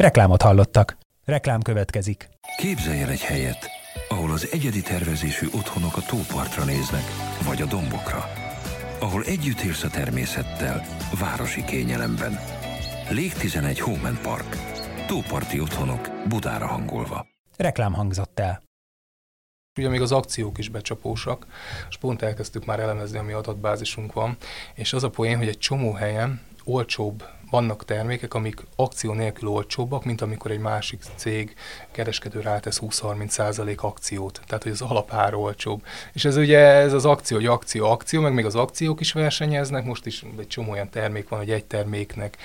Reklámot hallottak. Reklám következik. Képzelj el egy helyet, ahol az egyedi tervezésű otthonok a tópartra néznek, vagy a dombokra. Ahol együtt élsz a természettel, városi kényelemben. Lég 11 Home Park. Tóparti otthonok, Budára hangolva. Reklám hangzott el. Ugye még az akciók is becsapósak, és pont elkezdtük már elemezni, ami adatbázisunk van, és az a poén, hogy egy csomó helyen olcsóbb vannak termékek, amik akció nélkül olcsóbbak, mint amikor egy másik cég kereskedő rátesz 20-30% akciót. Tehát, hogy az alapár olcsóbb. És ez ugye ez az akció, hogy akció, akció, meg még az akciók is versenyeznek. Most is egy csomó olyan termék van, hogy egy terméknek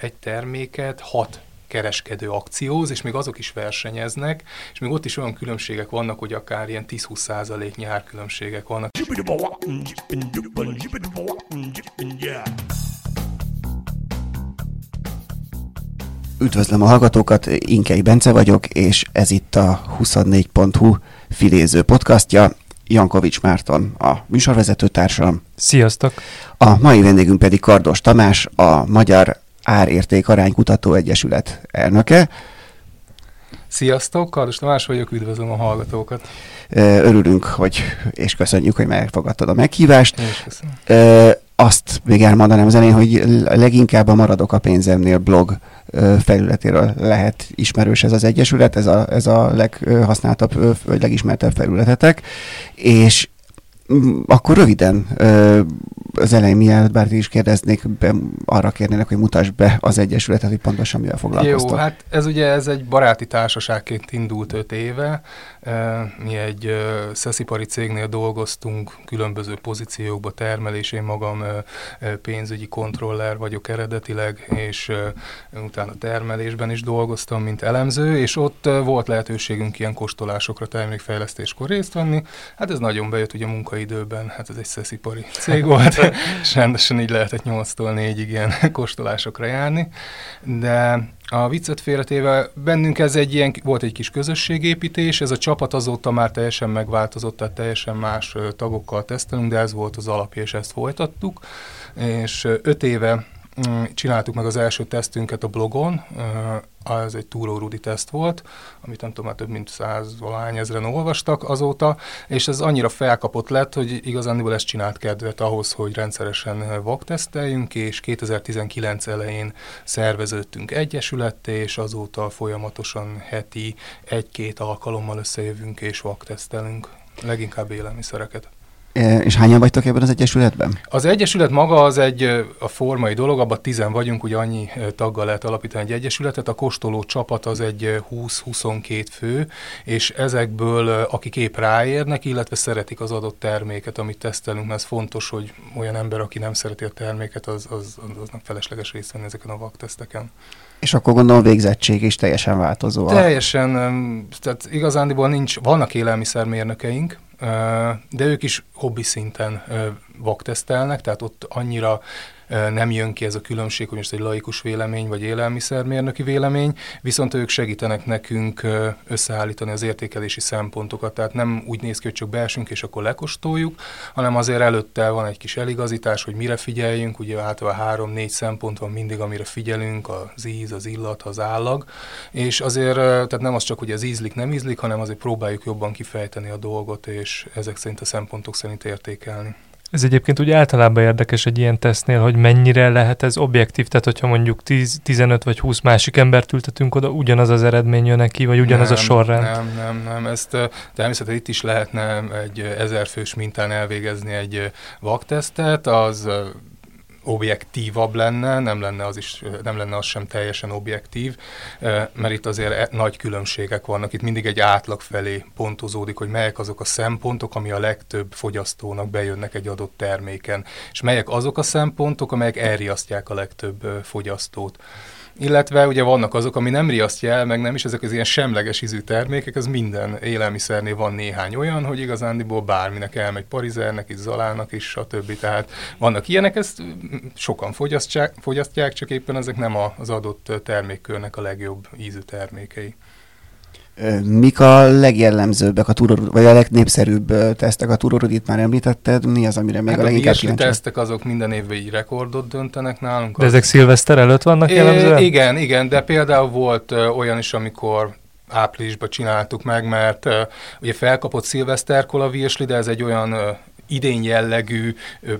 egy terméket hat kereskedő akcióz, és még azok is versenyeznek, és még ott is olyan különbségek vannak, hogy akár ilyen 10-20 százaléknyi árkülönbségek vannak. Üdvözlöm a hallgatókat, Inkei Bence vagyok, és ez itt a 24.hu filéző podcastja. Jankovics Márton, a műsorvezető társam. Sziasztok! A mai vendégünk pedig Kardos Tamás, a Magyar Árérték Aránykutató Egyesület elnöke. Sziasztok, Kardos Tamás vagyok, üdvözlöm a hallgatókat. Örülünk, hogy, és köszönjük, hogy megfogadtad a meghívást. Én is köszönöm. Azt még elmondanám az elején, hogy leginkább a Maradok a pénzemnél blog felületéről lehet ismerős ez az egyesület, ez a, ez a leghasználtabb, vagy legismertebb felületetek, és akkor röviden az elején mielőtt bárki is kérdeznék, be, arra kérnének, hogy mutass be az Egyesületet, hogy pontosan mivel foglalkoztok. Jó, hát ez ugye ez egy baráti társaságként indult öt éve. Mi egy szeszipari cégnél dolgoztunk különböző pozíciókba, termelés, én magam pénzügyi kontroller vagyok eredetileg, és utána termelésben is dolgoztam, mint elemző, és ott volt lehetőségünk ilyen kóstolásokra, termékfejlesztéskor részt venni. Hát ez nagyon bejött ugye munkaidőben, hát ez egy szeszipari cég volt, és rendesen így lehetett 8-tól 4-ig ilyen kóstolásokra járni, de a viccet félretéve bennünk ez egy ilyen, volt egy kis közösségépítés, ez a csapat azóta már teljesen megváltozott, tehát teljesen más tagokkal tesztelünk, de ez volt az alapja, és ezt folytattuk, és öt éve csináltuk meg az első tesztünket a blogon, ez egy túrórudi teszt volt, amit nem tudom, már több mint száz valány ezeren olvastak azóta, és ez annyira felkapott lett, hogy igazán ezt csinált kedvet ahhoz, hogy rendszeresen vakteszteljünk, és 2019 elején szerveződtünk egyesületté, és azóta folyamatosan heti egy-két alkalommal összejövünk és vaktesztelünk, leginkább élelmiszereket. E, és hányan vagytok ebben az egyesületben? Az egyesület maga az egy a formai dolog, abban tizen vagyunk, ugye annyi taggal lehet alapítani egy egyesületet, a kóstoló csapat az egy 20-22 fő, és ezekből akik épp ráérnek, illetve szeretik az adott terméket, amit tesztelünk, mert ez fontos, hogy olyan ember, aki nem szereti a terméket, az, az, aznak felesleges részt venni ezeken a vakteszteken. És akkor gondolom végzettség is teljesen változó. Teljesen, tehát igazándiból nincs, vannak élelmiszermérnökeink, de ők is hobbi szinten vaktesztelnek, tehát ott annyira nem jön ki ez a különbség, hogy most egy laikus vélemény vagy élelmiszermérnöki vélemény, viszont ők segítenek nekünk összeállítani az értékelési szempontokat, tehát nem úgy néz ki, hogy csak beesünk és akkor lekostoljuk, hanem azért előtte van egy kis eligazítás, hogy mire figyeljünk, ugye általában három-négy szempont van mindig, amire figyelünk, az íz, az illat, az állag, és azért, tehát nem az csak, hogy az ízlik, nem ízlik, hanem azért próbáljuk jobban kifejteni a dolgot, és ezek szerint a szempontok szerint értékelni. Ez egyébként úgy általában érdekes egy ilyen tesztnél, hogy mennyire lehet ez objektív, tehát hogyha mondjuk 10, 15 vagy 20 másik embert ültetünk oda, ugyanaz az eredmény jön neki, vagy ugyanaz nem, a sorrend? Nem, nem, nem. Ezt természetesen itt is lehetne egy ezerfős mintán elvégezni egy vaktesztet, az objektívabb lenne, nem lenne az, is, nem lenne az sem teljesen objektív, mert itt azért e, nagy különbségek vannak. Itt mindig egy átlag felé pontozódik, hogy melyek azok a szempontok, ami a legtöbb fogyasztónak bejönnek egy adott terméken, és melyek azok a szempontok, amelyek elriasztják a legtöbb fogyasztót. Illetve ugye vannak azok, ami nem riasztja el, meg nem is ezek az ilyen semleges ízű termékek, ez minden élelmiszernél van néhány olyan, hogy igazándiból bárminek elmegy parizernek is, zalának is, stb. Tehát vannak ilyenek, ezt sokan fogyasztják, fogyasztják csak éppen ezek nem az adott termékkörnek a legjobb ízű termékei. Mik a legjellemzőbbek, a túror, vagy a legnépszerűbb tesztek? A túrorodit már említetted, mi az, amire még hát a leginkább kíváncsi? A tesztek azok minden évben így rekordot döntenek nálunk. De ezek szilveszter előtt vannak jellemzően? Igen, igen, de például volt olyan is, amikor áprilisban csináltuk meg, mert uh, ugye felkapott szilveszterkol a virsli, de ez egy olyan uh, idén jellegű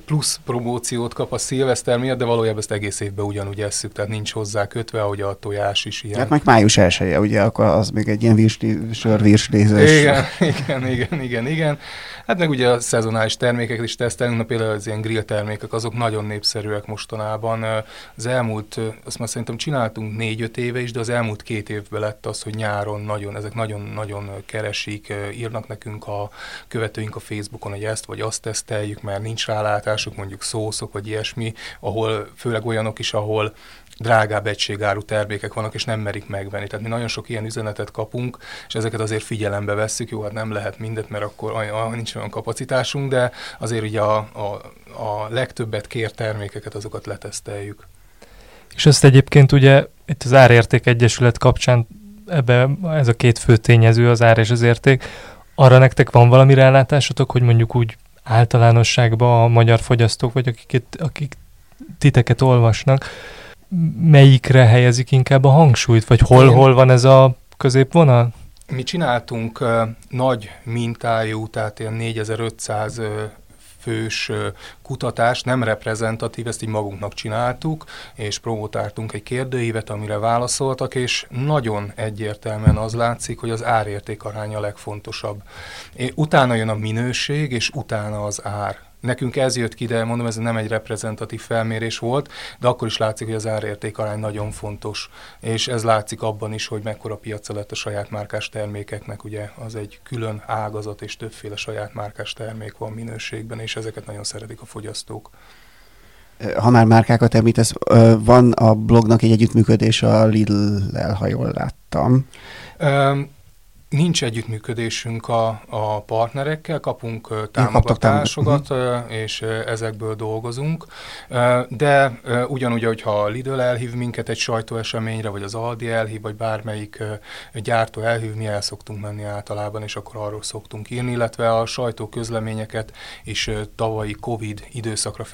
plusz promóciót kap a szilveszter miatt, de valójában ezt egész évben ugyanúgy esszük, tehát nincs hozzá kötve, ahogy a tojás is ilyen. Hát meg május elsője, ugye, akkor az még egy ilyen virsli, sörvirslézés. Igen, igen, igen, igen, igen. Hát meg ugye a szezonális termékeket is tesztelünk, na például az ilyen grill termékek, azok nagyon népszerűek mostanában. Az elmúlt, azt már szerintem csináltunk négy-öt éve is, de az elmúlt két évben lett az, hogy nyáron nagyon, ezek nagyon-nagyon keresik, írnak nekünk a követőink a Facebookon, hogy ezt vagy azt teszteljük, mert nincs rálátásuk, mondjuk szószok vagy ilyesmi, ahol főleg olyanok is, ahol drágább egységáru termékek vannak, és nem merik megvenni. Tehát mi nagyon sok ilyen üzenetet kapunk, és ezeket azért figyelembe vesszük. Jó, hát nem lehet mindet, mert akkor olyan, nincs olyan kapacitásunk, de azért ugye a, a, a legtöbbet kér termékeket, azokat leteszteljük. És ezt egyébként ugye itt az Árérték Egyesület kapcsán ebbe ez a két fő tényező, az ár és az érték. Arra nektek van valami rálátásotok, hogy mondjuk úgy általánosságban a magyar fogyasztók, vagy akik, akik titeket olvasnak, melyikre helyezik inkább a hangsúlyt, vagy hol, Én... hol van ez a középvonal? Mi csináltunk uh, nagy mintájú, tehát ilyen 4500 uh, fős kutatás, nem reprezentatív, ezt így magunknak csináltuk, és provotáltunk egy kérdőívet, amire válaszoltak, és nagyon egyértelműen az látszik, hogy az árérték aránya a legfontosabb. Utána jön a minőség, és utána az ár. Nekünk ez jött ki, de mondom, ez nem egy reprezentatív felmérés volt, de akkor is látszik, hogy az árérték arány nagyon fontos, és ez látszik abban is, hogy mekkora piaca lett a saját márkás termékeknek, ugye az egy külön ágazat, és többféle saját márkás termék van minőségben, és ezeket nagyon szeretik a fogyasztók. Ha már márkákat említesz, van a blognak egy együttműködés a Lidl-lel, ha jól láttam. Um, Nincs együttműködésünk a, a partnerekkel, kapunk támogatásokat, uh-huh. és ezekből dolgozunk, de ugyanúgy, hogyha a Lidl elhív minket egy sajtóeseményre, vagy az Aldi elhív, vagy bármelyik gyártó elhív, mi el szoktunk menni általában, és akkor arról szoktunk írni, illetve a sajtóközleményeket is tavalyi Covid időszakra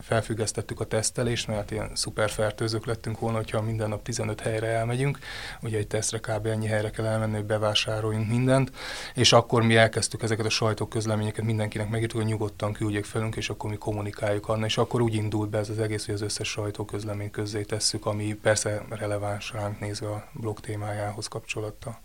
felfüggesztettük a tesztelést, mert ilyen szuperfertőzők lettünk volna, hogyha minden nap 15 helyre elmegyünk, ugye egy tesztre kb. ennyi helyre kell elmenni, hogy vásároljunk mindent, és akkor mi elkezdtük ezeket a sajtóközleményeket, mindenkinek megírtuk, hogy nyugodtan küldjék felünk, és akkor mi kommunikáljuk annak, és akkor úgy indult be ez az egész, hogy az összes sajtóközleményt közzé tesszük, ami persze releváns ránk nézve a blog témájához kapcsolata.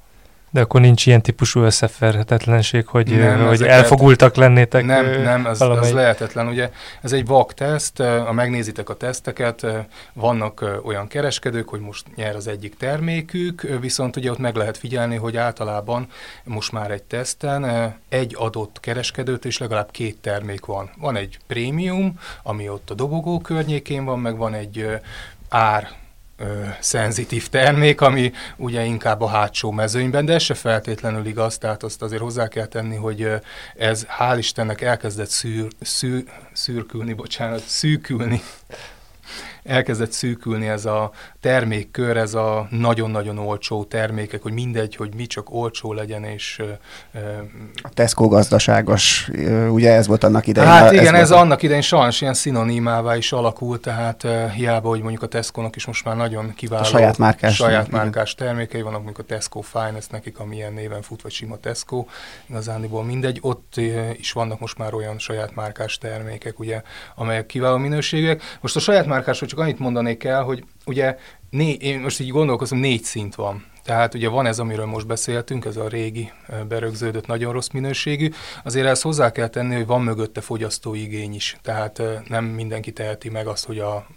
De akkor nincs ilyen típusú összeférhetetlenség, hogy, nem, hogy elfogultak lennétek? Nem, nem, ez, ez lehetetlen. Ugye ez egy vak teszt, ha megnézitek a teszteket, vannak olyan kereskedők, hogy most nyer az egyik termékük, viszont ugye ott meg lehet figyelni, hogy általában most már egy teszten egy adott kereskedőt és legalább két termék van. Van egy prémium, ami ott a dobogó környékén van, meg van egy ár szenzitív termék, ami ugye inkább a hátsó mezőnyben, de ez se feltétlenül igaz, tehát azt azért hozzá kell tenni, hogy ez hál' Istennek elkezdett szűr, szűr, szürkülni, bocsánat, szűkülni, elkezdett szűkülni ez a termékkör, ez a nagyon-nagyon olcsó termékek, hogy mindegy, hogy mi csak olcsó legyen, és... A Tesco gazdaságos, ugye ez volt annak idején? Hát igen, ez, ez annak idején sajnos ilyen szinonimává is alakult, tehát hiába, hogy mondjuk a Tesco-nak is most már nagyon kiváló a saját márkás, saját márkás termékei vannak, mondjuk a Tesco Finance nekik, ami ilyen néven fut, vagy sima Tesco, igazániból mindegy, ott is vannak most már olyan saját márkás termékek, ugye, amelyek kiváló minőségek. Most a saját márkásról csak annyit mondanék el, hogy ugye né, én most így gondolkozom, négy szint van. Tehát ugye van ez, amiről most beszéltünk, ez a régi berögződött, nagyon rossz minőségű. Azért ezt hozzá kell tenni, hogy van mögötte fogyasztói igény is. Tehát nem mindenki teheti meg azt, hogy a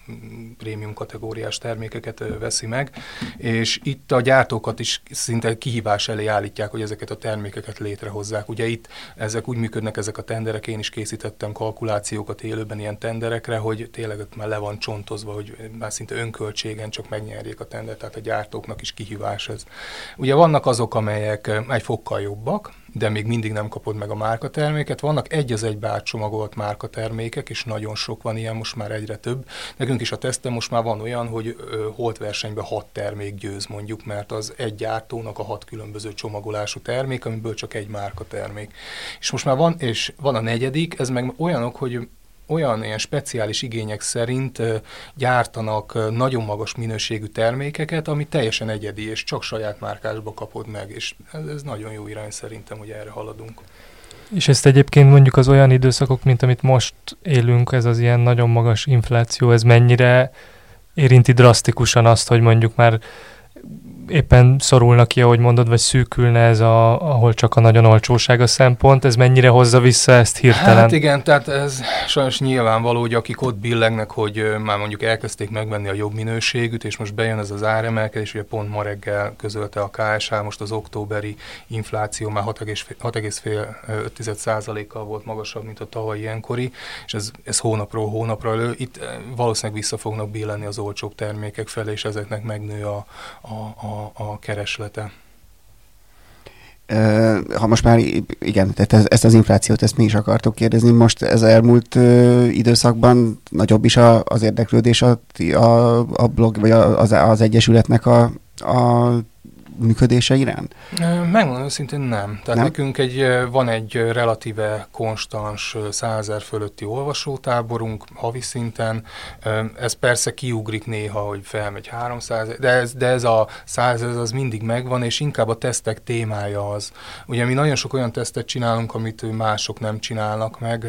prémium kategóriás termékeket veszi meg. És itt a gyártókat is szinte kihívás elé állítják, hogy ezeket a termékeket létrehozzák. Ugye itt ezek úgy működnek, ezek a tenderek, én is készítettem kalkulációkat élőben ilyen tenderekre, hogy tényleg már le van csontozva, hogy már szinte önköltség költségen csak megnyerjék a tender, tehát a gyártóknak is kihívás ez. Ugye vannak azok, amelyek egy fokkal jobbak, de még mindig nem kapod meg a márkaterméket. Vannak egy az egybe átcsomagolt márkatermékek, és nagyon sok van ilyen, most már egyre több. Nekünk is a teszten most már van olyan, hogy holt versenyben hat termék győz mondjuk, mert az egy gyártónak a hat különböző csomagolású termék, amiből csak egy márkatermék. És most már van, és van a negyedik, ez meg olyanok, hogy olyan ilyen speciális igények szerint gyártanak nagyon magas minőségű termékeket, ami teljesen egyedi, és csak saját márkásba kapod meg, és ez, ez nagyon jó irány szerintem, hogy erre haladunk. És ezt egyébként mondjuk az olyan időszakok, mint amit most élünk, ez az ilyen nagyon magas infláció, ez mennyire érinti drasztikusan azt, hogy mondjuk már éppen szorulnak ki, ahogy mondod, vagy szűkülne ez, a, ahol csak a nagyon olcsóság a szempont, ez mennyire hozza vissza ezt hirtelen? Hát igen, tehát ez sajnos nyilvánvaló, hogy akik ott billegnek, hogy már mondjuk elkezdték megvenni a jobb minőségűt, és most bejön ez az áremelkedés, ugye pont ma reggel közölte a KSH, most az októberi infláció már 6,5%-kal volt magasabb, mint a tavalyi ilyenkori, és ez, ez hónapról hónapra elő. Itt valószínűleg vissza fognak billenni az olcsóbb termékek felé, és ezeknek megnő a, a, a a, kereslete. Ha most már, igen, tehát ezt az inflációt, ezt mi is akartuk kérdezni, most ez elmúlt időszakban nagyobb is az érdeklődés a, a, a blog, vagy az, az Egyesületnek a, a működése iránt? Megmondom őszintén nem. Tehát nem? nekünk egy, van egy relatíve konstans százer fölötti olvasótáborunk havi szinten. Ez persze kiugrik néha, hogy felmegy 300, de ez, de ez a 100 ez az mindig megvan, és inkább a tesztek témája az. Ugye mi nagyon sok olyan tesztet csinálunk, amit mások nem csinálnak meg,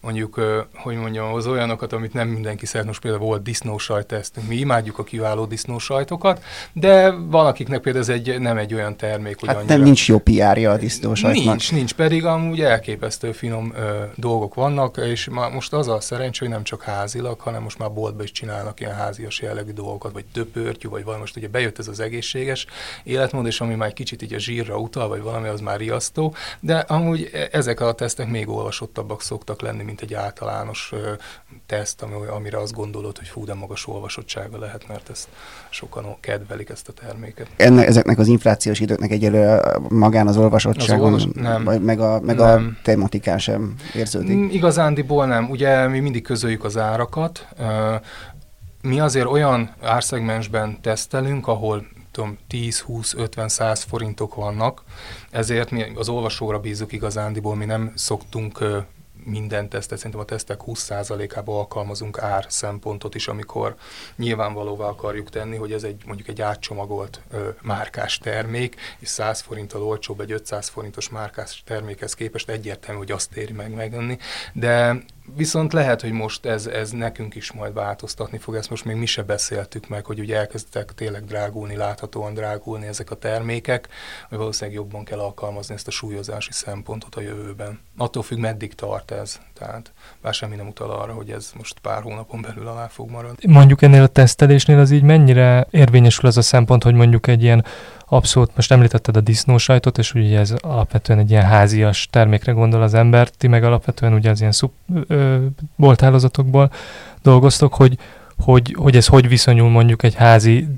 mondjuk, hogy mondjam, az olyanokat, amit nem mindenki szeret, most például volt disznósajt tesztünk. Mi imádjuk a kiváló disznósajtokat, de van, akiknek például ez egy egy, nem egy olyan termék, hogy hát annyira... nem nincs jó PR-ja a disznósajtnak. Nincs, nincs, pedig amúgy elképesztő finom ö, dolgok vannak, és ma, most az a szerencsé, hogy nem csak házilag, hanem most már boltba is csinálnak ilyen házias jellegű dolgokat, vagy töpörtyű, vagy valami. Most ugye bejött ez az egészséges életmód, és ami már egy kicsit így a zsírra utal, vagy valami, az már riasztó, de amúgy e, ezek a tesztek még olvasottabbak szoktak lenni, mint egy általános ö, teszt, ami, amire azt gondolod, hogy fú, de magas olvasottsága lehet, mert ezt sokan kedvelik ezt a terméket. Ennek, ezeknek az inflációs időknek egyelőre magán az olvasottságon, az olvas, nem. meg, a, meg nem. a tematikán sem érződik. Mm, igazándiból nem. Ugye mi mindig közöljük az árakat. Mi azért olyan árszegmensben tesztelünk, ahol tudom, 10, 20, 50, 100 forintok vannak, ezért mi az olvasóra bízunk igazándiból, mi nem szoktunk minden tesztet, szerintem a tesztek 20%-ába alkalmazunk ár szempontot is, amikor nyilvánvalóvá akarjuk tenni, hogy ez egy mondjuk egy átcsomagolt ö, márkás termék, és 100 forinttal olcsóbb egy 500 forintos márkás termékhez képest egyértelmű, hogy azt éri meg megenni, de Viszont lehet, hogy most ez, ez nekünk is majd változtatni fog, ezt most még mi se beszéltük meg, hogy ugye elkezdtek tényleg drágulni, láthatóan drágulni ezek a termékek, hogy valószínűleg jobban kell alkalmazni ezt a súlyozási szempontot a jövőben. Attól függ, meddig tart ez, tehát bár semmi nem utal arra, hogy ez most pár hónapon belül alá fog maradni. Mondjuk ennél a tesztelésnél az így mennyire érvényesül az a szempont, hogy mondjuk egy ilyen abszolút, most említetted a disznósajtot, és ugye ez alapvetően egy ilyen házias termékre gondol az ember, ti meg alapvetően ugye az ilyen szub, ö, bolthálózatokból dolgoztok, hogy, hogy, hogy ez hogy viszonyul mondjuk egy házi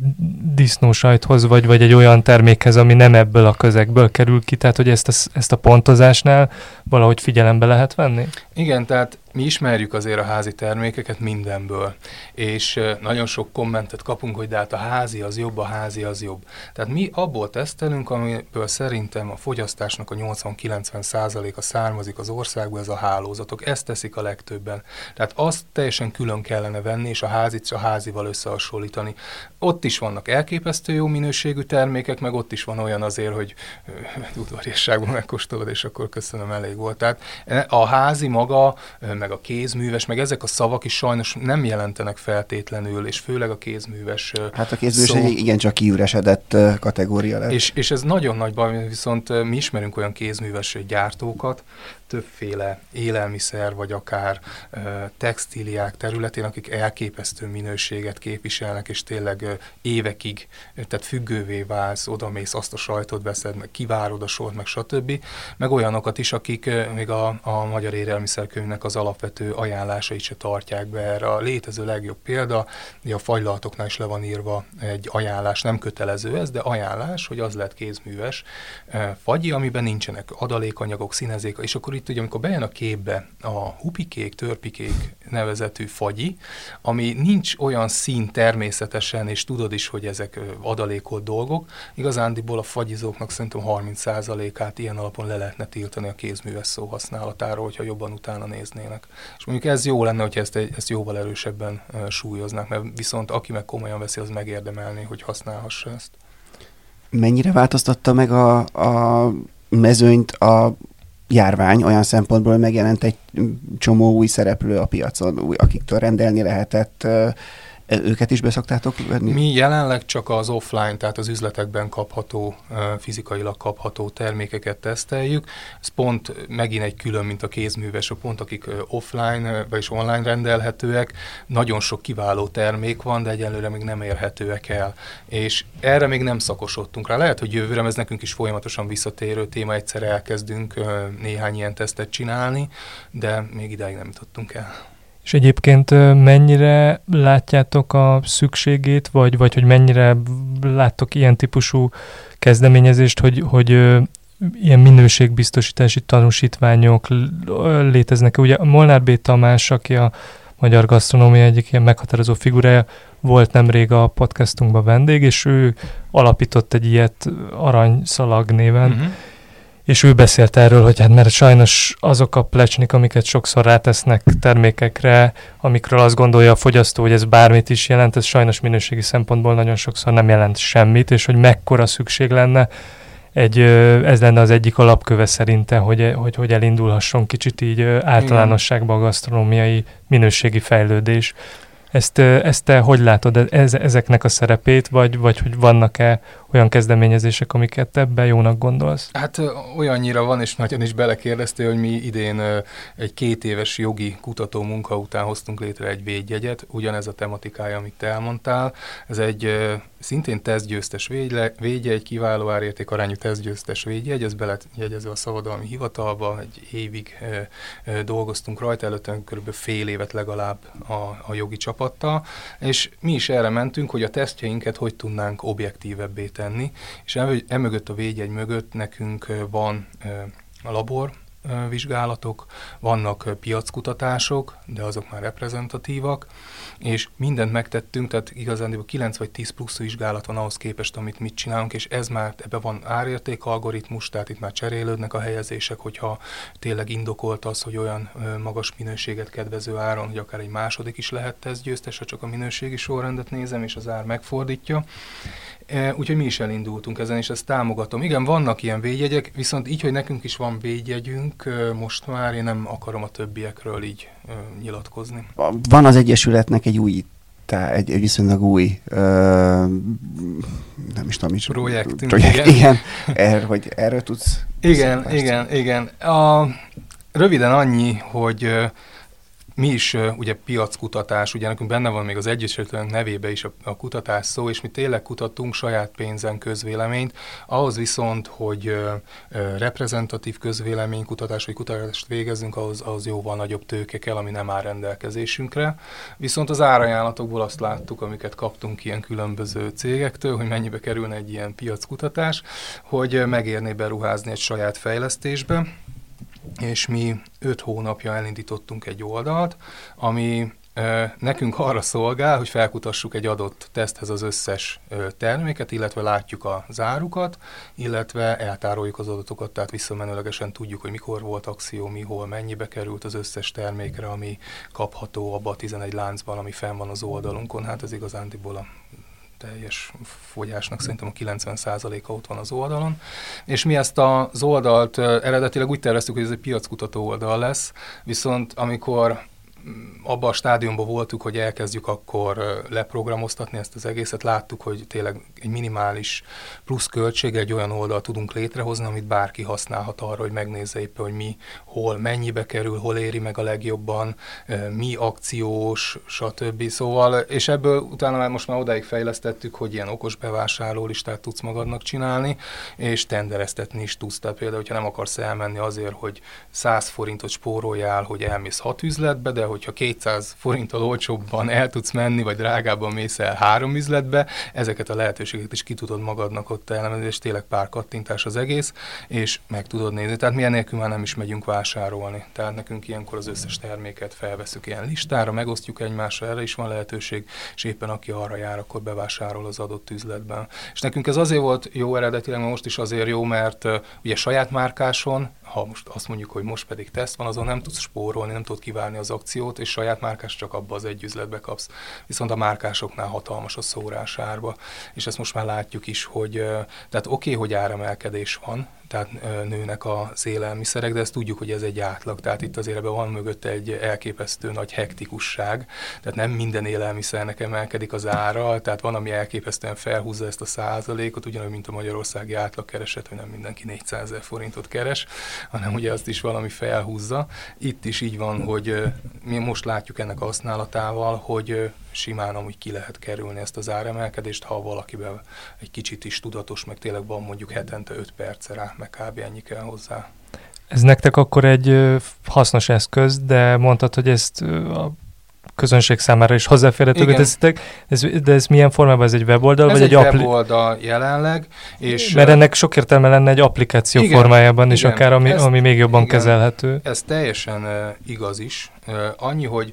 disznósajthoz, vagy, vagy egy olyan termékhez, ami nem ebből a közegből kerül ki, tehát hogy ezt a, ezt a pontozásnál valahogy figyelembe lehet venni? Igen, tehát mi ismerjük azért a házi termékeket mindenből, és nagyon sok kommentet kapunk, hogy de hát a házi az jobb, a házi az jobb. Tehát mi abból tesztelünk, amiből szerintem a fogyasztásnak a 80-90% a származik az országból, ez a hálózatok. Ezt teszik a legtöbben. Tehát azt teljesen külön kellene venni, és a házit a házival összehasonlítani. Ott is vannak elképesztő jó minőségű termékek, meg ott is van olyan azért, hogy udvariasságban megkóstolod, és akkor köszönöm, elég volt. Tehát a házi maga, meg meg a kézműves, meg ezek a szavak is sajnos nem jelentenek feltétlenül, és főleg a kézműves Hát a kézműves szó... egy igencsak kiüresedett kategória lett. És, és ez nagyon nagy baj, viszont mi ismerünk olyan kézműves gyártókat, többféle élelmiszer, vagy akár textíliák területén, akik elképesztő minőséget képviselnek, és tényleg évekig, tehát függővé válsz, odamész, azt a sajtot veszed, meg kivárod a sort, meg stb. Meg olyanokat is, akik még a, a Magyar Élelmiszerkönyvnek az alapvető ajánlásait se tartják be erre. A létező legjobb példa, hogy a fagylaltoknál is le van írva egy ajánlás, nem kötelező ez, de ajánlás, hogy az lehet kézműves fagyi, amiben nincsenek adalékanyagok, színezék, és akkor itt ugye, amikor bejön a képbe a hupikék, törpikék nevezetű fagyi, ami nincs olyan szín természetesen, és tudod is, hogy ezek adalékolt dolgok, igazándiból a fagyizóknak szerintem 30%-át ilyen alapon le lehetne tiltani a kézműves szó használatáról, hogyha jobban utána néznének. És mondjuk ez jó lenne, hogyha ezt, ezt jóval erősebben súlyoznák, mert viszont aki meg komolyan veszi, az megérdemelni, hogy használhassa ezt. Mennyire változtatta meg a, a mezőnyt a járvány olyan szempontból megjelent egy csomó új szereplő a piacon, új, akiktől rendelni lehetett őket is beszoktátok venni? Mi jelenleg csak az offline, tehát az üzletekben kapható, fizikailag kapható termékeket teszteljük. Ez pont megint egy külön, mint a kézműves, a pont akik offline vagy online rendelhetőek. Nagyon sok kiváló termék van, de egyelőre még nem érhetőek el. És erre még nem szakosodtunk rá. Lehet, hogy jövőre ez nekünk is folyamatosan visszatérő téma, egyszer elkezdünk néhány ilyen tesztet csinálni, de még ideig nem jutottunk el. És egyébként mennyire látjátok a szükségét, vagy, vagy hogy mennyire láttok ilyen típusú kezdeményezést, hogy, hogy ilyen minőségbiztosítási tanúsítványok léteznek. Ugye Molnár B. Tamás, aki a magyar gasztronómia egyik ilyen meghatározó figurája, volt nemrég a podcastunkban vendég, és ő alapított egy ilyet aranyszalag néven, uh-huh és ő beszélt erről, hogy hát mert sajnos azok a plecsnik, amiket sokszor rátesznek termékekre, amikről azt gondolja a fogyasztó, hogy ez bármit is jelent, ez sajnos minőségi szempontból nagyon sokszor nem jelent semmit, és hogy mekkora szükség lenne egy, ez lenne az egyik alapköve szerinte, hogy, hogy, hogy elindulhasson kicsit így általánosságban a gasztronómiai minőségi fejlődés. Ezt, ezt te hogy látod, ez, ezeknek a szerepét, vagy, vagy hogy vannak-e olyan kezdeményezések, amiket ebben jónak gondolsz? Hát olyannyira van, és nagyon is belekérdeztél, hogy mi idén egy két éves jogi kutató munka után hoztunk létre egy védjegyet, ugyanez a tematikája, amit te elmondtál. Ez egy szintén tesztgyőztes védje, egy kiváló árérték arányú tesztgyőztes védjegy, ez belejegyezve a szabadalmi hivatalba, egy évig dolgoztunk rajta, előtte kb. fél évet legalább a, a jogi csapattal, és mi is erre mentünk, hogy a tesztjeinket hogy tudnánk objektívebbé tenni, és emögött a védjegy mögött nekünk van e, a labor, vizsgálatok, vannak piackutatások, de azok már reprezentatívak, és mindent megtettünk, tehát igazán 9 vagy 10 plusz vizsgálat van ahhoz képest, amit mit csinálunk, és ez már, ebben van árérték algoritmus, tehát itt már cserélődnek a helyezések, hogyha tényleg indokolt az, hogy olyan magas minőséget kedvező áron, hogy akár egy második is lehet ez győztes, ha csak a minőségi sorrendet nézem, és az ár megfordítja. E, úgyhogy mi is elindultunk ezen, és ezt támogatom. Igen, vannak ilyen védjegyek, viszont így, hogy nekünk is van védjegyünk, most már én nem akarom a többiekről így nyilatkozni. Van az Egyesületnek egy új tá, egy, egy viszonylag új, ö, nem is tudom, is. Projektünk, projekt, igen. igen er, hogy erről tudsz? Igen, igen, igen. A, röviden annyi, hogy mi is ugye piackutatás, ugye nekünk benne van még az Egyesületünk nevébe is a, a kutatás szó, és mi tényleg kutatunk saját pénzen közvéleményt, ahhoz viszont, hogy ö, ö, reprezentatív közvéleménykutatás, vagy kutatást végezzünk, ahhoz, ahhoz jóval nagyobb tőke kell, ami nem áll rendelkezésünkre. Viszont az árajánlatokból azt láttuk, amiket kaptunk ilyen különböző cégektől, hogy mennyibe kerülne egy ilyen piackutatás, hogy megérné beruházni egy saját fejlesztésbe, és mi öt hónapja elindítottunk egy oldalt, ami nekünk arra szolgál, hogy felkutassuk egy adott teszthez az összes terméket, illetve látjuk a zárukat, illetve eltároljuk az adatokat, tehát visszamenőlegesen tudjuk, hogy mikor volt akció, mi, hol, mennyibe került az összes termékre, ami kapható abba a 11 láncban, ami fenn van az oldalunkon. Hát ez igazándiból a teljes fogyásnak szerintem a 90%-a ott van az oldalon. És mi ezt az oldalt eredetileg úgy terveztük, hogy ez egy piackutató oldal lesz, viszont amikor abban a stádiumban voltuk, hogy elkezdjük akkor leprogramoztatni ezt az egészet, láttuk, hogy tényleg egy minimális plusz költség egy olyan oldal tudunk létrehozni, amit bárki használhat arra, hogy megnézze éppen, hogy mi, hol, mennyibe kerül, hol éri meg a legjobban, mi akciós, stb. Szóval, és ebből utána már most már odáig fejlesztettük, hogy ilyen okos bevásárlólistát tudsz magadnak csinálni, és tendereztetni is tudsz. Tehát például, hogyha nem akarsz elmenni azért, hogy 100 forintot spóroljál, hogy elmész hat üzletbe, de hogyha 200 forinttal olcsóbban el tudsz menni, vagy drágábban mész el három üzletbe, ezeket a lehetőségeket is ki tudod magadnak ott elemezni, és tényleg pár kattintás az egész, és meg tudod nézni. Tehát milyen nélkül már nem is megyünk vásárolni. Tehát nekünk ilyenkor az összes terméket felveszünk ilyen listára, megosztjuk egymásra, erre is van lehetőség, és éppen aki arra jár, akkor bevásárol az adott üzletben. És nekünk ez azért volt jó eredetileg, most is azért jó, mert ugye saját márkáson ha most azt mondjuk, hogy most pedig teszt van, azon nem tudsz spórolni, nem tudod kiválni az akciót, és saját márkás csak abba az egy üzletbe kapsz. Viszont a márkásoknál hatalmas a szórásárba, és ezt most már látjuk is, hogy tehát oké, okay, hogy áremelkedés van, tehát nőnek az élelmiszerek, de ezt tudjuk, hogy ez egy átlag, tehát itt azért ebben van mögött egy elképesztő nagy hektikusság, tehát nem minden élelmiszernek emelkedik az ára, tehát van, ami elképesztően felhúzza ezt a százalékot, ugyanúgy, mint a magyarországi átlagkereset, hogy nem mindenki 400 ezer forintot keres, hanem ugye azt is valami felhúzza. Itt is így van, hogy mi most látjuk ennek a használatával, hogy simán amúgy ki lehet kerülni ezt az áremelkedést, ha valakiben egy kicsit is tudatos, meg tényleg van mondjuk hetente 5 perce rá, meg kb. ennyi kell hozzá. Ez nektek akkor egy hasznos eszköz, de mondtad, hogy ezt a közönség számára is hozzáférhetővé teszitek. Ez, de ez milyen formában? Ez egy weboldal? Ez vagy egy, egy appli- weboldal jelenleg. És Mert ennek sok értelme lenne egy applikáció igen, formájában is, igen, akár ami, ez, ami még jobban igen, kezelhető. Ez teljesen uh, igaz is. Uh, annyi, hogy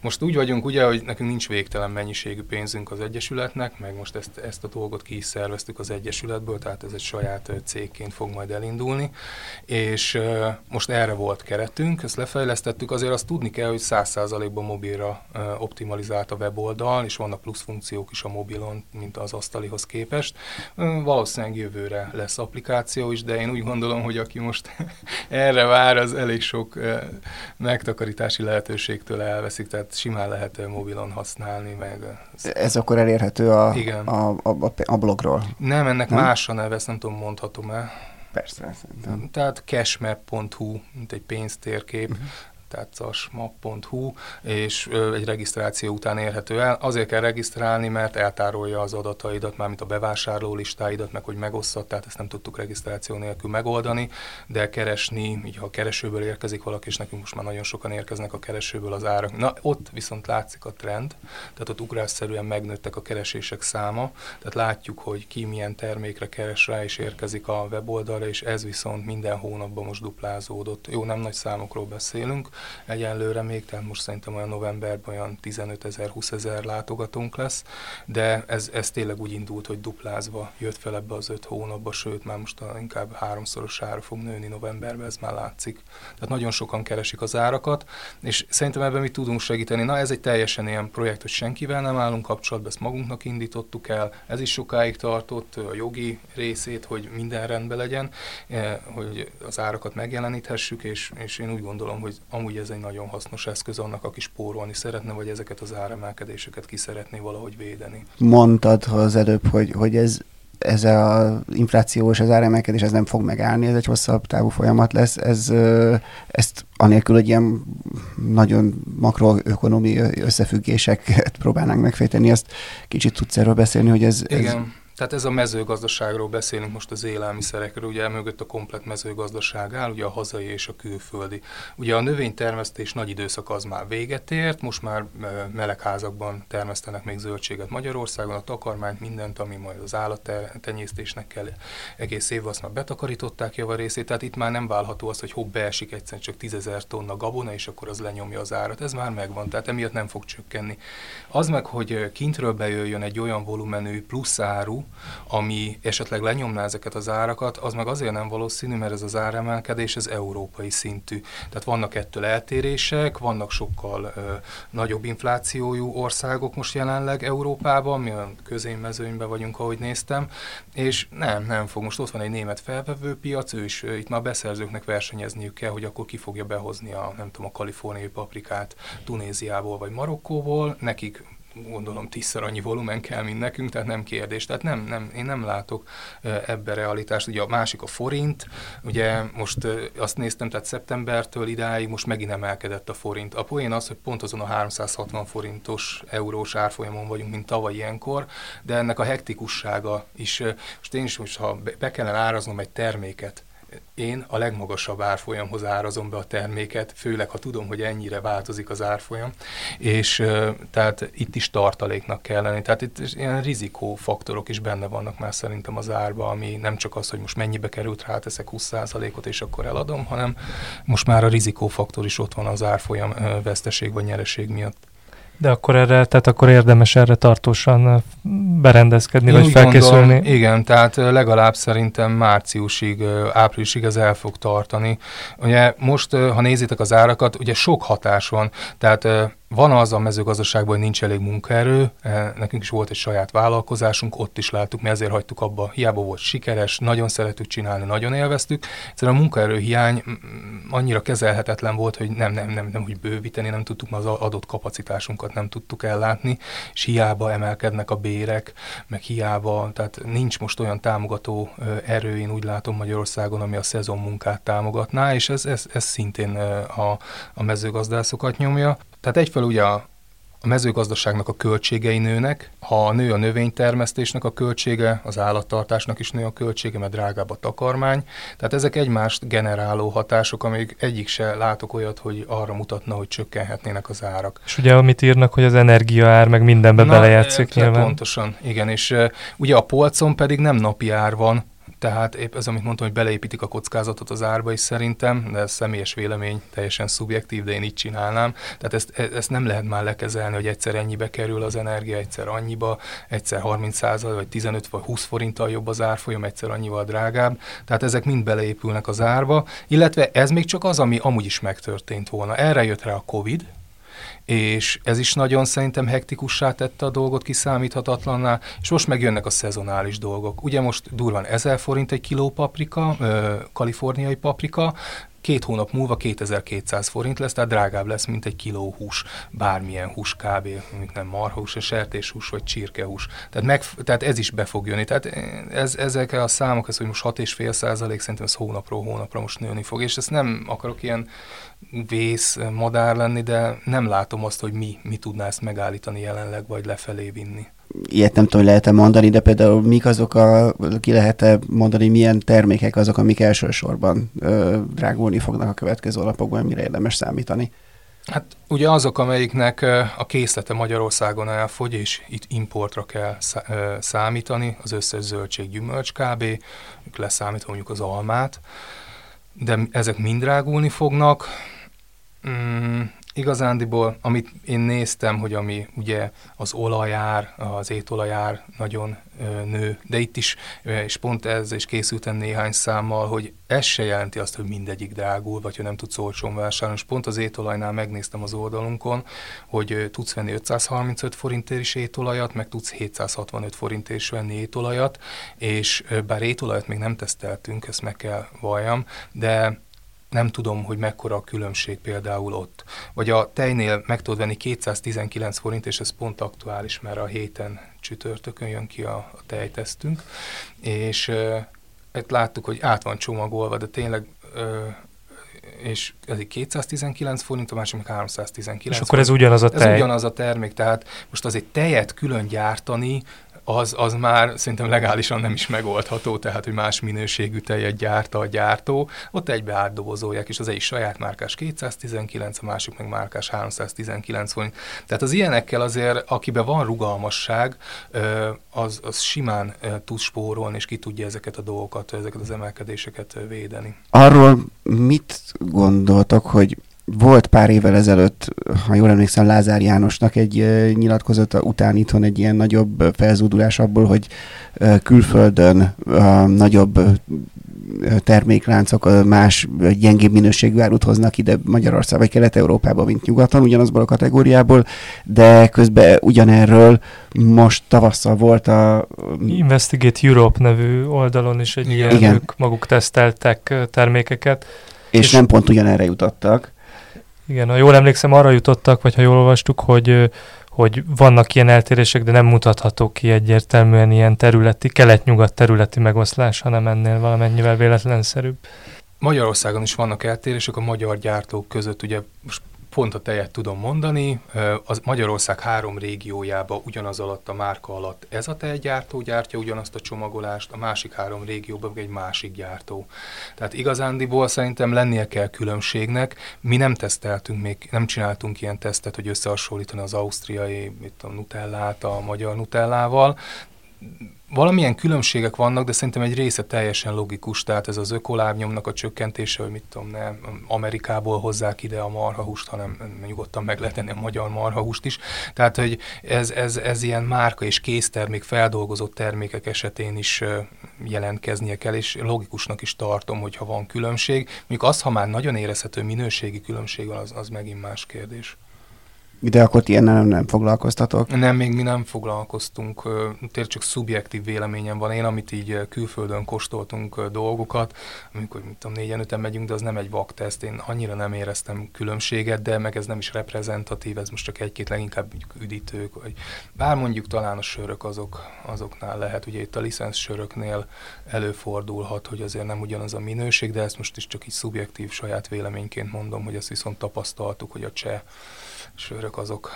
most úgy vagyunk ugye, hogy nekünk nincs végtelen mennyiségű pénzünk az Egyesületnek, meg most ezt, ezt a dolgot ki is szerveztük az Egyesületből, tehát ez egy saját cégként fog majd elindulni, és most erre volt keretünk, ezt lefejlesztettük, azért azt tudni kell, hogy 100%-ban mobilra optimalizált a weboldal, és vannak plusz funkciók is a mobilon, mint az asztalihoz képest. Valószínűleg jövőre lesz applikáció is, de én úgy gondolom, hogy aki most erre vár, az elég sok megtakarítási lehetőségtől elveszik, tehát tehát simán lehet mobilon használni. Meg Ez akkor elérhető a, Igen. A, a, a blogról? Nem, ennek nem? más a neve, ezt nem tudom, mondhatom-e. Persze, szerintem. Tehát cashmap.hu, mint egy pénztérkép, uh-huh tehát zasmap.hu, és egy regisztráció után érhető el. Azért kell regisztrálni, mert eltárolja az adataidat, mármint a bevásárló listáidat, meg hogy megosztod, tehát ezt nem tudtuk regisztráció nélkül megoldani, de keresni, így ha a keresőből érkezik valaki, és nekünk most már nagyon sokan érkeznek a keresőből az árak. Na, ott viszont látszik a trend, tehát ott ugrásszerűen megnőttek a keresések száma, tehát látjuk, hogy ki milyen termékre keres rá, és érkezik a weboldalra, és ez viszont minden hónapban most duplázódott. Jó, nem nagy számokról beszélünk, egyenlőre még, tehát most szerintem olyan novemberben olyan 15 ezer, 20 ezer látogatónk lesz, de ez, ez tényleg úgy indult, hogy duplázva jött fel ebbe az öt hónapba, sőt már most inkább háromszorosára fog nőni novemberben, ez már látszik. Tehát nagyon sokan keresik az árakat, és szerintem ebben mi tudunk segíteni. Na ez egy teljesen ilyen projekt, hogy senkivel nem állunk kapcsolatban, ezt magunknak indítottuk el, ez is sokáig tartott, a jogi részét, hogy minden rendben legyen, eh, hogy az árakat megjeleníthessük, és, és én úgy gondolom, hogy amúgy amúgy ez egy nagyon hasznos eszköz annak, aki spórolni szeretne, vagy ezeket az áremelkedéseket ki szeretné valahogy védeni. Mondtad az előbb, hogy, hogy ez ez az inflációs, az áremelkedés, ez nem fog megállni, ez egy hosszabb távú folyamat lesz. Ez, ezt anélkül, hogy ilyen nagyon makroökonomi összefüggéseket próbálnánk megfejteni, azt kicsit tudsz erről beszélni, hogy ez... Igen. Ez tehát ez a mezőgazdaságról beszélünk most az élelmiszerekről, ugye mögött a komplet mezőgazdaság áll, ugye a hazai és a külföldi. Ugye a növénytermesztés nagy időszak az már véget ért, most már melegházakban termesztenek még zöldséget Magyarországon, a takarmányt, mindent, ami majd az állattenyésztésnek kell egész évben, azt már betakarították javarészét, tehát itt már nem válható az, hogy hopp beesik egyszer csak 10 tonna gabona, és akkor az lenyomja az árat. Ez már megvan, tehát emiatt nem fog csökkenni. Az meg, hogy kintről bejöjjön egy olyan volumenű plusz áru, ami esetleg lenyomná ezeket az árakat, az meg azért nem valószínű, mert ez az áremelkedés ez európai szintű. Tehát vannak ettől eltérések, vannak sokkal ö, nagyobb inflációjú országok most jelenleg Európában, mi a közénmezőnyben vagyunk, ahogy néztem, és nem, nem fog. Most ott van egy német felvevő piac, ő is, itt már beszerzőknek versenyezniük kell, hogy akkor ki fogja behozni a, nem tudom, a kaliforniai paprikát Tunéziából vagy Marokkóból, nekik gondolom tízszer annyi volumen kell, mint nekünk, tehát nem kérdés. Tehát nem, nem, én nem látok ebbe realitást. Ugye a másik a forint, ugye most azt néztem, tehát szeptembertől idáig most megint emelkedett a forint. A poén az, hogy pont azon a 360 forintos eurós árfolyamon vagyunk, mint tavaly ilyenkor, de ennek a hektikussága is, most én is most, ha be kellene áraznom egy terméket, én a legmagasabb árfolyamhoz árazom be a terméket, főleg ha tudom, hogy ennyire változik az árfolyam, és tehát itt is tartaléknak kell lenni. Tehát itt ilyen rizikófaktorok is benne vannak már szerintem az árba, ami nem csak az, hogy most mennyibe került, ráteszek 20%-ot és akkor eladom, hanem most már a rizikófaktor is ott van az árfolyam veszteség vagy nyereség miatt. De akkor erre, tehát akkor érdemes erre tartósan berendezkedni, Én vagy felkészülni? Gondolom, igen, tehát legalább szerintem márciusig, áprilisig ez el fog tartani. Ugye most, ha nézitek az árakat, ugye sok hatás van, tehát van az a mezőgazdaságban, hogy nincs elég munkaerő, e, nekünk is volt egy saját vállalkozásunk, ott is láttuk, mi ezért hagytuk abba, hiába volt sikeres, nagyon szeretük csinálni, nagyon élveztük. Egyszerűen a munkaerő hiány annyira kezelhetetlen volt, hogy nem, nem, nem, nem hogy bővíteni, nem tudtuk az adott kapacitásunkat nem tudtuk ellátni, és hiába emelkednek a bérek, meg hiába, tehát nincs most olyan támogató erő, én úgy látom Magyarországon, ami a szezonmunkát támogatná, és ez, ez, ez szintén a, a mezőgazdászokat nyomja. Tehát egyfelől ugye a, a mezőgazdaságnak a költségei nőnek, ha nő a növénytermesztésnek a költsége, az állattartásnak is nő a költsége, mert drágább a takarmány. Tehát ezek egymást generáló hatások, amíg egyik se látok olyat, hogy arra mutatna, hogy csökkenhetnének az árak. És ugye amit írnak, hogy az energiaár meg mindenbe Na, belejátszik nyilván. Pontosan, igen, és uh, ugye a polcon pedig nem napi ár van, tehát épp ez, amit mondtam, hogy beleépítik a kockázatot az árba is szerintem, de ez személyes vélemény, teljesen szubjektív, de én így csinálnám. Tehát ezt, e, ezt nem lehet már lekezelni, hogy egyszer ennyibe kerül az energia, egyszer annyiba, egyszer 30 vagy 15 vagy 20 forinttal jobb az árfolyam, egyszer annyival drágább. Tehát ezek mind beleépülnek az árba, illetve ez még csak az, ami amúgy is megtörtént volna. Erre jött rá a Covid, és ez is nagyon szerintem hektikussá tette a dolgot, kiszámíthatatlanná, és most megjönnek a szezonális dolgok. Ugye most durván 1000 forint egy kiló paprika, ö, kaliforniai paprika, két hónap múlva 2200 forint lesz, tehát drágább lesz, mint egy kiló hús, bármilyen hús kb., mint nem marhús, a sertéshús vagy csirkehús. Tehát, meg, tehát ez is be fog jönni. Tehát ez, ezek a számok, ez, hogy most 6,5 százalék, szerintem ez hónapról hónapra most nőni fog, és ezt nem akarok ilyen vész madár lenni, de nem látom azt, hogy mi, mi tudná ezt megállítani jelenleg, vagy lefelé vinni ilyet nem tudom, lehet-e mondani, de például mik azok a, ki lehet-e mondani, milyen termékek azok, amik elsősorban ö, drágulni fognak a következő alapokban, mire érdemes számítani? Hát ugye azok, amelyiknek a készlete Magyarországon elfogy, és itt importra kell számítani, az összes zöldség, gyümölcs kb., leszámítva mondjuk az almát, de ezek mind drágulni fognak. Mm, igazándiból, amit én néztem, hogy ami ugye az olajár, az étolajár nagyon nő, de itt is, és pont ez is készültem néhány számmal, hogy ez se jelenti azt, hogy mindegyik drágul, vagy hogy nem tudsz olcsón vásárolni. És pont az étolajnál megnéztem az oldalunkon, hogy tudsz venni 535 forintért is étolajat, meg tudsz 765 forintért is venni étolajat, és bár étolajat még nem teszteltünk, ezt meg kell valljam, de nem tudom, hogy mekkora a különbség például ott. Vagy a tejnél meg tudod venni 219 forint, és ez pont aktuális, mert a héten csütörtökön jön ki a, a tejtesztünk, és e, láttuk, hogy át van csomagolva, de tényleg e, és ez egy 219 forint, a másik meg 319 És akkor ez ugyanaz a tej? Ez ugyanaz a termék, tehát most azért tejet külön gyártani, az, az már szerintem legálisan nem is megoldható, tehát hogy más minőségű tejet gyárta a gyártó, ott egybe átdobozolják, és az egy saját márkás 219, a másik meg márkás 319 forint. Tehát az ilyenekkel azért, akiben van rugalmasság, az, az simán tud spórolni, és ki tudja ezeket a dolgokat, ezeket az emelkedéseket védeni. Arról mit gondoltak, hogy volt pár évvel ezelőtt, ha jól emlékszem, Lázár Jánosnak egy nyilatkozata után itthon egy ilyen nagyobb felzúdulás abból, hogy külföldön nagyobb termékláncok más gyengébb minőségű árut hoznak ide Magyarország vagy Kelet-Európába, mint nyugaton, ugyanazból a kategóriából, de közben ugyanerről most tavasszal volt a... Investigate Europe nevű oldalon is egy ilyen, Igen. ők maguk teszteltek termékeket. És, és nem pont ugyanerre jutottak. Igen, ha jól emlékszem, arra jutottak, vagy ha jól olvastuk, hogy hogy vannak ilyen eltérések, de nem mutathatók ki egyértelműen ilyen területi, kelet-nyugat területi megoszlás, hanem ennél valamennyivel véletlenszerűbb. Magyarországon is vannak eltérések a magyar gyártók között, ugye most pont a tejet tudom mondani, az Magyarország három régiójába ugyanaz alatt a márka alatt ez a tejgyártó gyártja ugyanazt a csomagolást, a másik három régióban egy másik gyártó. Tehát igazándiból szerintem lennie kell különbségnek. Mi nem teszteltünk még, nem csináltunk ilyen tesztet, hogy összehasonlítani az ausztriai, mit a nutellát a magyar nutellával valamilyen különbségek vannak, de szerintem egy része teljesen logikus, tehát ez az ökolábnyomnak a csökkentése, hogy mit tudom, nem Amerikából hozzák ide a marhahúst, hanem nyugodtan meg lehet enni a magyar marhahúst is. Tehát, hogy ez, ez, ez ilyen márka és késztermék, feldolgozott termékek esetén is jelentkeznie kell, és logikusnak is tartom, hogyha van különbség. Mondjuk az, ha már nagyon érezhető minőségi különbség van, az, az megint más kérdés. De akkor ilyen nem, nem foglalkoztatok? Nem, még mi nem foglalkoztunk, tényleg csak szubjektív véleményem van. Én, amit így külföldön kóstoltunk dolgokat, amikor mit tudom, négyen öten megyünk, de az nem egy vakteszt, én annyira nem éreztem különbséget, de meg ez nem is reprezentatív, ez most csak egy-két leginkább üdítők, vagy bár mondjuk talán a sörök azok, azoknál lehet, ugye itt a licensz söröknél előfordulhat, hogy azért nem ugyanaz a minőség, de ezt most is csak így szubjektív saját véleményként mondom, hogy ezt viszont tapasztaltuk, hogy a cseh sörök azok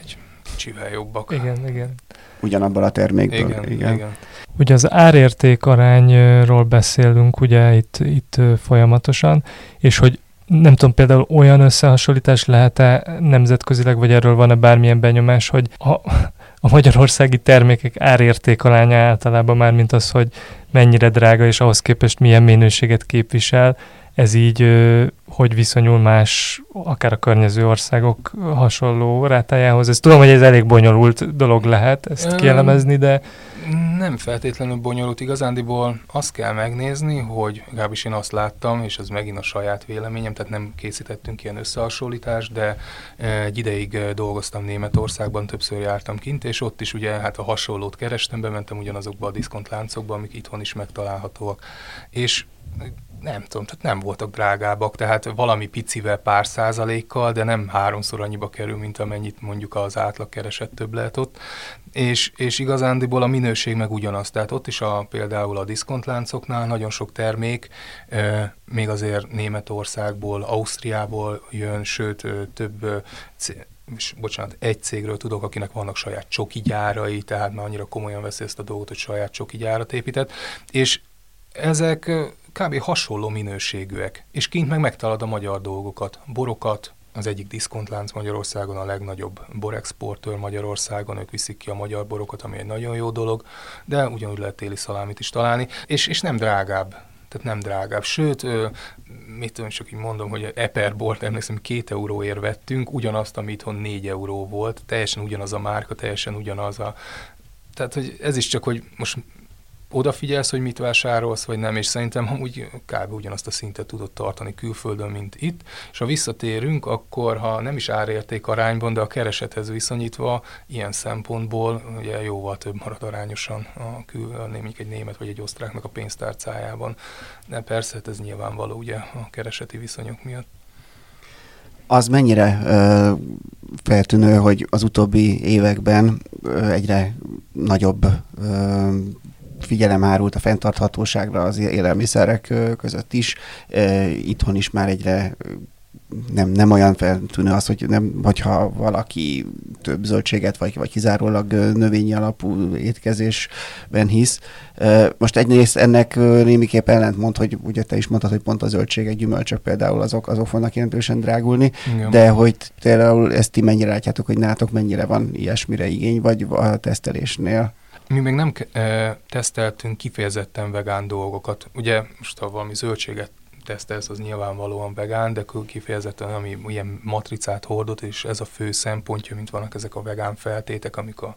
egy kicsivel jobbak. Igen, igen. Ugyanabban a termékből. Igen, igen. igen. Ugye az árérték arányról beszélünk ugye itt, itt folyamatosan, és hogy nem tudom, például olyan összehasonlítás lehet-e nemzetközileg, vagy erről van-e bármilyen benyomás, hogy a, a magyarországi termékek árértékalánya általában már, mint az, hogy mennyire drága, és ahhoz képest milyen minőséget képvisel, ez így hogy viszonyul más, akár a környező országok hasonló rátájához. Ez tudom, hogy ez elég bonyolult dolog lehet ezt kielemezni, de... Nem feltétlenül bonyolult igazándiból. Azt kell megnézni, hogy legalábbis én azt láttam, és ez megint a saját véleményem, tehát nem készítettünk ilyen összehasonlítást, de egy ideig dolgoztam Németországban, többször jártam kint, és ott is ugye hát a hasonlót kerestem, bementem ugyanazokba a diszkontláncokba, amik itthon is megtalálhatóak. És nem tudom, tehát nem voltak drágábbak, tehát valami picivel pár százalékkal, de nem háromszor annyiba kerül, mint amennyit mondjuk az átlag keresett többlet ott. És, és igazándiból a minőség meg ugyanaz. Tehát ott is a, például a diszkontláncoknál nagyon sok termék, még azért Németországból, Ausztriából jön, sőt több és bocsánat, egy cégről tudok, akinek vannak saját csoki gyárai, tehát már annyira komolyan veszi ezt a dolgot, hogy saját csoki gyárat épített, és ezek kb. hasonló minőségűek, és kint meg megtalad a magyar dolgokat, borokat, az egyik diszkontlánc Magyarországon a legnagyobb borexportőr Magyarországon, ők viszik ki a magyar borokat, ami egy nagyon jó dolog, de ugyanúgy lehet téli szalámit is találni, és, és nem drágább, tehát nem drágább. Sőt, mit tudom, csak így mondom, hogy Eper bort emlékszem, két euróért vettünk, ugyanazt, ami itthon négy euró volt, teljesen ugyanaz a márka, teljesen ugyanaz a tehát, hogy ez is csak, hogy most odafigyelsz, hogy mit vásárolsz, vagy nem, és szerintem amúgy kb. ugyanazt a szintet tudod tartani külföldön, mint itt, és ha visszatérünk, akkor ha nem is árérték arányban, de a keresethez viszonyítva, ilyen szempontból ugye jóval több marad arányosan a kül, mondjuk egy német vagy egy osztráknak a pénztárcájában. De persze, hát ez nyilvánvaló ugye a kereseti viszonyok miatt. Az mennyire ö, feltűnő, hogy az utóbbi években ö, egyre nagyobb ö, figyelem árult a fenntarthatóságra az élelmiszerek között is. Itthon is már egyre nem, nem olyan feltűnő az, hogy nem, hogyha valaki több zöldséget, vagy, vagy kizárólag növényi alapú étkezésben hisz. Most egyrészt ennek némiképp ellentmond, hogy ugye te is mondtad, hogy pont a zöldségek, gyümölcsök például azok, azok fognak jelentősen drágulni, Igen. de hogy például ezt ti mennyire látjátok, hogy nátok mennyire van ilyesmire igény, vagy a tesztelésnél? Mi még nem e, teszteltünk kifejezetten vegán dolgokat. Ugye most ha valami zöldséget tesztelsz, az nyilvánvalóan vegán, de kifejezetten ami ilyen matricát hordott, és ez a fő szempontja, mint vannak ezek a vegán feltétek, amik a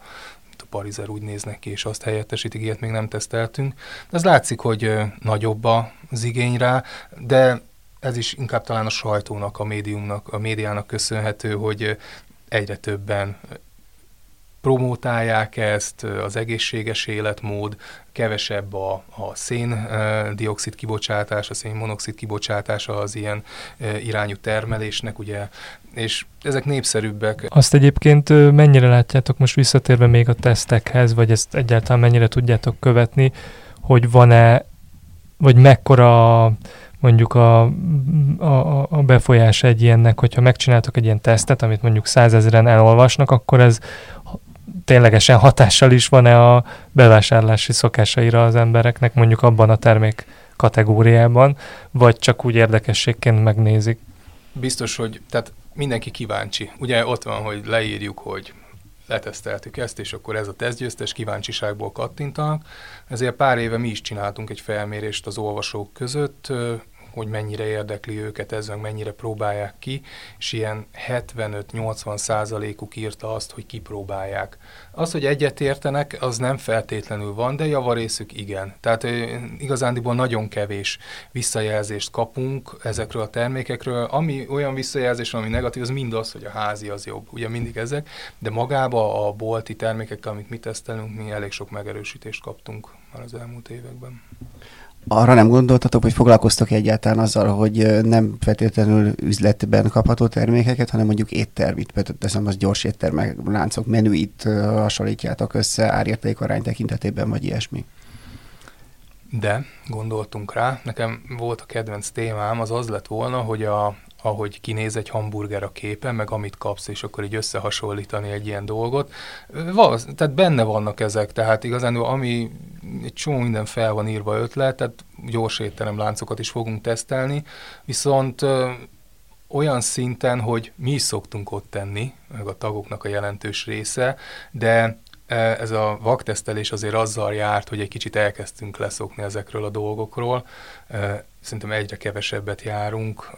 a parizer úgy néznek ki, és azt helyettesítik, ilyet még nem teszteltünk. Ez látszik, hogy nagyobb az igény rá, de ez is inkább talán a sajtónak, a médiumnak, a médiának köszönhető, hogy egyre többen promótálják ezt, az egészséges életmód, kevesebb a, a szén-dioxid kibocsátás, a szénmonoxid kibocsátása az ilyen irányú termelésnek, ugye, és ezek népszerűbbek. Azt egyébként mennyire látjátok most visszatérve még a tesztekhez, vagy ezt egyáltalán mennyire tudjátok követni, hogy van-e, vagy mekkora mondjuk a, a, a befolyás egy ilyennek, hogyha megcsináltok egy ilyen tesztet, amit mondjuk százezeren elolvasnak, akkor ez ténylegesen hatással is van-e a bevásárlási szokásaira az embereknek, mondjuk abban a termék kategóriában, vagy csak úgy érdekességként megnézik? Biztos, hogy tehát mindenki kíváncsi. Ugye ott van, hogy leírjuk, hogy leteszteltük ezt, és akkor ez a tesztgyőztes kíváncsiságból kattintanak. Ezért pár éve mi is csináltunk egy felmérést az olvasók között, hogy mennyire érdekli őket ez, meg mennyire próbálják ki, és ilyen 75-80 százalékuk írta azt, hogy kipróbálják. Az, hogy egyet értenek, az nem feltétlenül van, de javarészük igen. Tehát igazándiból nagyon kevés visszajelzést kapunk ezekről a termékekről. Ami olyan visszajelzés, ami negatív, az mind az, hogy a házi az jobb. Ugye mindig ezek, de magába a bolti termékekkel, amit mi tesztelünk, mi elég sok megerősítést kaptunk már az elmúlt években. Arra nem gondoltatok, hogy foglalkoztok egyáltalán azzal, hogy nem feltétlenül üzletben kapható termékeket, hanem mondjuk éttermit, teszem az gyors éttermek, láncok menüit hasonlítjátok össze árértékarány tekintetében, vagy ilyesmi? De gondoltunk rá. Nekem volt a kedvenc témám, az az lett volna, hogy a, ahogy kinéz egy hamburger a képen, meg amit kapsz, és akkor így összehasonlítani egy ilyen dolgot. Valósz, tehát benne vannak ezek, tehát igazán ami egy csomó minden fel van írva ötlet, tehát gyors étterem láncokat is fogunk tesztelni, viszont olyan szinten, hogy mi is szoktunk ott tenni, meg a tagoknak a jelentős része, de ez a vaktesztelés azért azzal járt, hogy egy kicsit elkezdtünk leszokni ezekről a dolgokról. Szerintem egyre kevesebbet járunk.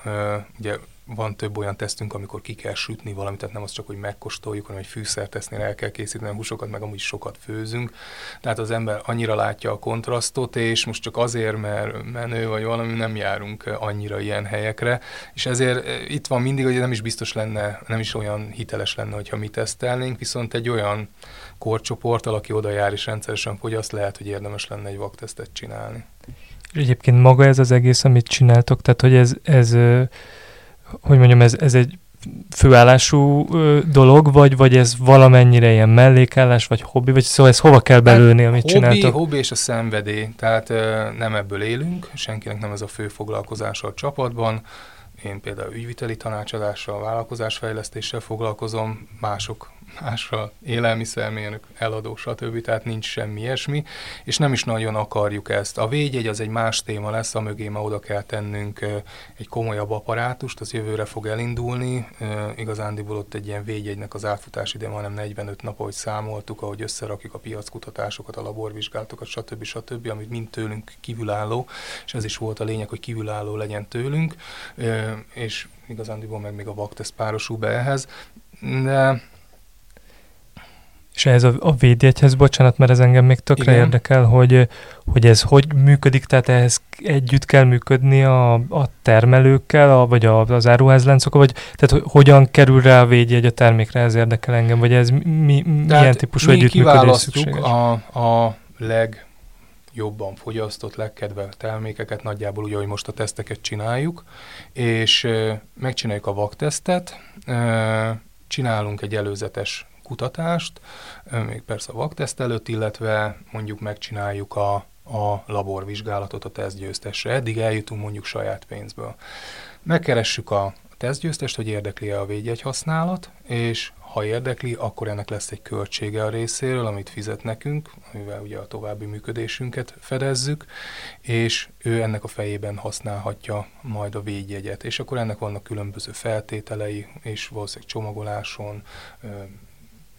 Ugye van több olyan tesztünk, amikor ki kell sütni valamit, tehát nem az csak, hogy megkóstoljuk, hanem egy fűszertesznél el kell készíteni a húsokat, meg amúgy sokat főzünk. Tehát az ember annyira látja a kontrasztot, és most csak azért, mert menő vagy valami, nem járunk annyira ilyen helyekre, és ezért itt van mindig, hogy nem is biztos lenne, nem is olyan hiteles lenne, hogyha mi tesztelnénk, viszont egy olyan korcsoporttal, aki oda jár és rendszeresen fogyaszt, lehet, hogy érdemes lenne egy vaktesztet csinálni. Egyébként maga ez az egész, amit csináltok, tehát hogy ez, ez hogy mondjam, ez, ez egy főállású ö, dolog, vagy, vagy ez valamennyire ilyen mellékállás, vagy hobbi, vagy szóval ez hova kell belőni, amit hobbi, csináltok? Hobbi és a szenvedély, tehát ö, nem ebből élünk, senkinek nem ez a fő foglalkozása a csapatban. Én például ügyviteli tanácsadással, vállalkozásfejlesztéssel foglalkozom, mások másra, élelmiszermérnök, eladó, stb. Tehát nincs semmi ilyesmi, és nem is nagyon akarjuk ezt. A védjegy az egy más téma lesz, a mögé ma oda kell tennünk egy komolyabb apparátust, az jövőre fog elindulni. Igazándiból ott egy ilyen védjegynek az átfutás ide majdnem 45 nap, ahogy számoltuk, ahogy összerakjuk a piackutatásokat, a laborvizsgálatokat, stb. stb., amit mind tőlünk kívülálló, és ez is volt a lényeg, hogy kívülálló legyen tőlünk, és igazándiból meg még a vakteszt párosul be ehhez. De és ehhez a, a védjegyhez, bocsánat, mert ez engem még tökre Igen. érdekel, hogy, hogy ez hogy működik, tehát ehhez együtt kell működni a, a termelőkkel, a, vagy a, az áruházláncokkal, vagy tehát hogy hogyan kerül rá a védjegy a termékre, ez érdekel engem, vagy ez mi, milyen típusú együttműködés szükséges? a, a leg jobban fogyasztott, legkedvelt termékeket, nagyjából úgy, ahogy most a teszteket csináljuk, és megcsináljuk a vaktesztet, csinálunk egy előzetes kutatást, még persze a vakteszt előtt, illetve mondjuk megcsináljuk a, a laborvizsgálatot a tesztgyőztesre. Eddig eljutunk mondjuk saját pénzből. Megkeressük a tesztgyőztest, hogy érdekli-e a védjegy használat, és ha érdekli, akkor ennek lesz egy költsége a részéről, amit fizet nekünk, amivel ugye a további működésünket fedezzük, és ő ennek a fejében használhatja majd a védjegyet. És akkor ennek vannak különböző feltételei, és valószínűleg csomagoláson,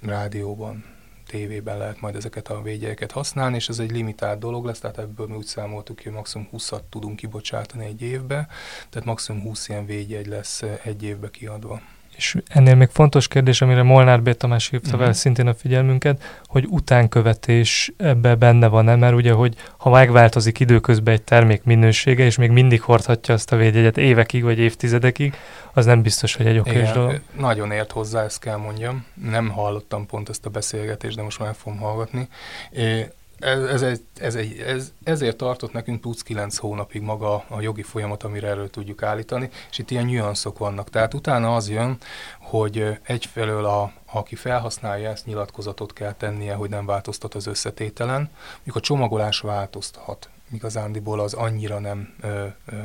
rádióban tévében lehet majd ezeket a védjegyeket használni, és ez egy limitált dolog lesz, tehát ebből mi úgy számoltuk, hogy maximum 20-at tudunk kibocsátani egy évbe, tehát maximum 20 ilyen védjegy lesz egy évbe kiadva. És ennél még fontos kérdés, amire Molnár B. Tamás hívta uh-huh. szintén a figyelmünket, hogy utánkövetés ebbe benne van-e, mert ugye, hogy ha megváltozik időközben egy termék minősége, és még mindig hordhatja azt a védjegyet évekig vagy évtizedekig, az nem biztos, hogy egy okés dolog. Nagyon ért hozzá, ezt kell mondjam. Nem hallottam pont ezt a beszélgetést, de most már fogom hallgatni ez, ez, egy, ez, egy, ez, ezért tartott nekünk plusz 9 hónapig maga a jogi folyamat, amire erről tudjuk állítani, és itt ilyen nyuanszok vannak. Tehát utána az jön, hogy egyfelől a, aki felhasználja ezt, nyilatkozatot kell tennie, hogy nem változtat az összetételen, mikor a csomagolás változtat, igazándiból az annyira nem ö, ö,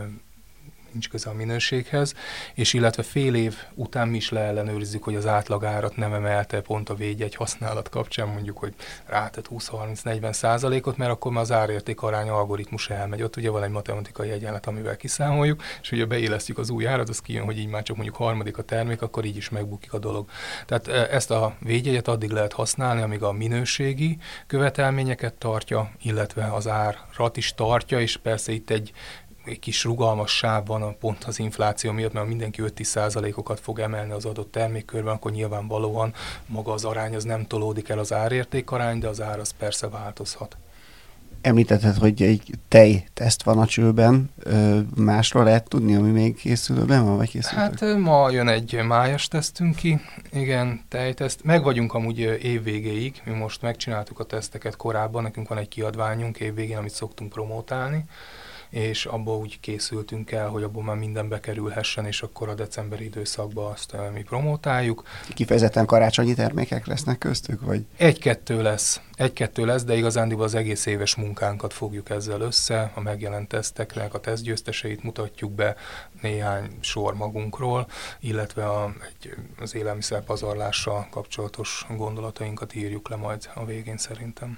nincs köze a minőséghez, és illetve fél év után mi is leellenőrizzük, hogy az átlagárat nem emelte pont a védjegy használat kapcsán, mondjuk, hogy rátett 20-30-40 százalékot, mert akkor már az árérték arány algoritmus elmegy. Ott ugye van egy matematikai egyenlet, amivel kiszámoljuk, és ugye beélesztjük az új árat, az kijön, hogy így már csak mondjuk harmadik a termék, akkor így is megbukik a dolog. Tehát e, ezt a védjegyet addig lehet használni, amíg a minőségi követelményeket tartja, illetve az árat is tartja, és persze itt egy egy kis rugalmas sáv van a pont az infláció miatt, mert mindenki 5-10 százalékokat fog emelni az adott termékkörben, akkor nyilvánvalóan maga az arány az nem tolódik el az árérték arány, de az ár az persze változhat. Említetted, hogy egy tej teszt van a csőben, másról lehet tudni, ami még készülőben van, vagy készült? Hát ma jön egy májas tesztünk ki, igen, tejteszt. Meg vagyunk amúgy évvégéig, mi most megcsináltuk a teszteket korábban, nekünk van egy kiadványunk évvégén, amit szoktunk promotálni, és abból úgy készültünk el, hogy abból már minden bekerülhessen, és akkor a decemberi időszakban azt mi promotáljuk. Kifejezetten karácsonyi termékek lesznek köztük, vagy? Egy-kettő lesz, egy-kettő lesz, de igazándiból az egész éves munkánkat fogjuk ezzel össze, a megjelent teszteknek a tesztgyőzteseit mutatjuk be, néhány sor magunkról, illetve a, egy, az élelmiszerpazarlással kapcsolatos gondolatainkat írjuk le majd a végén szerintem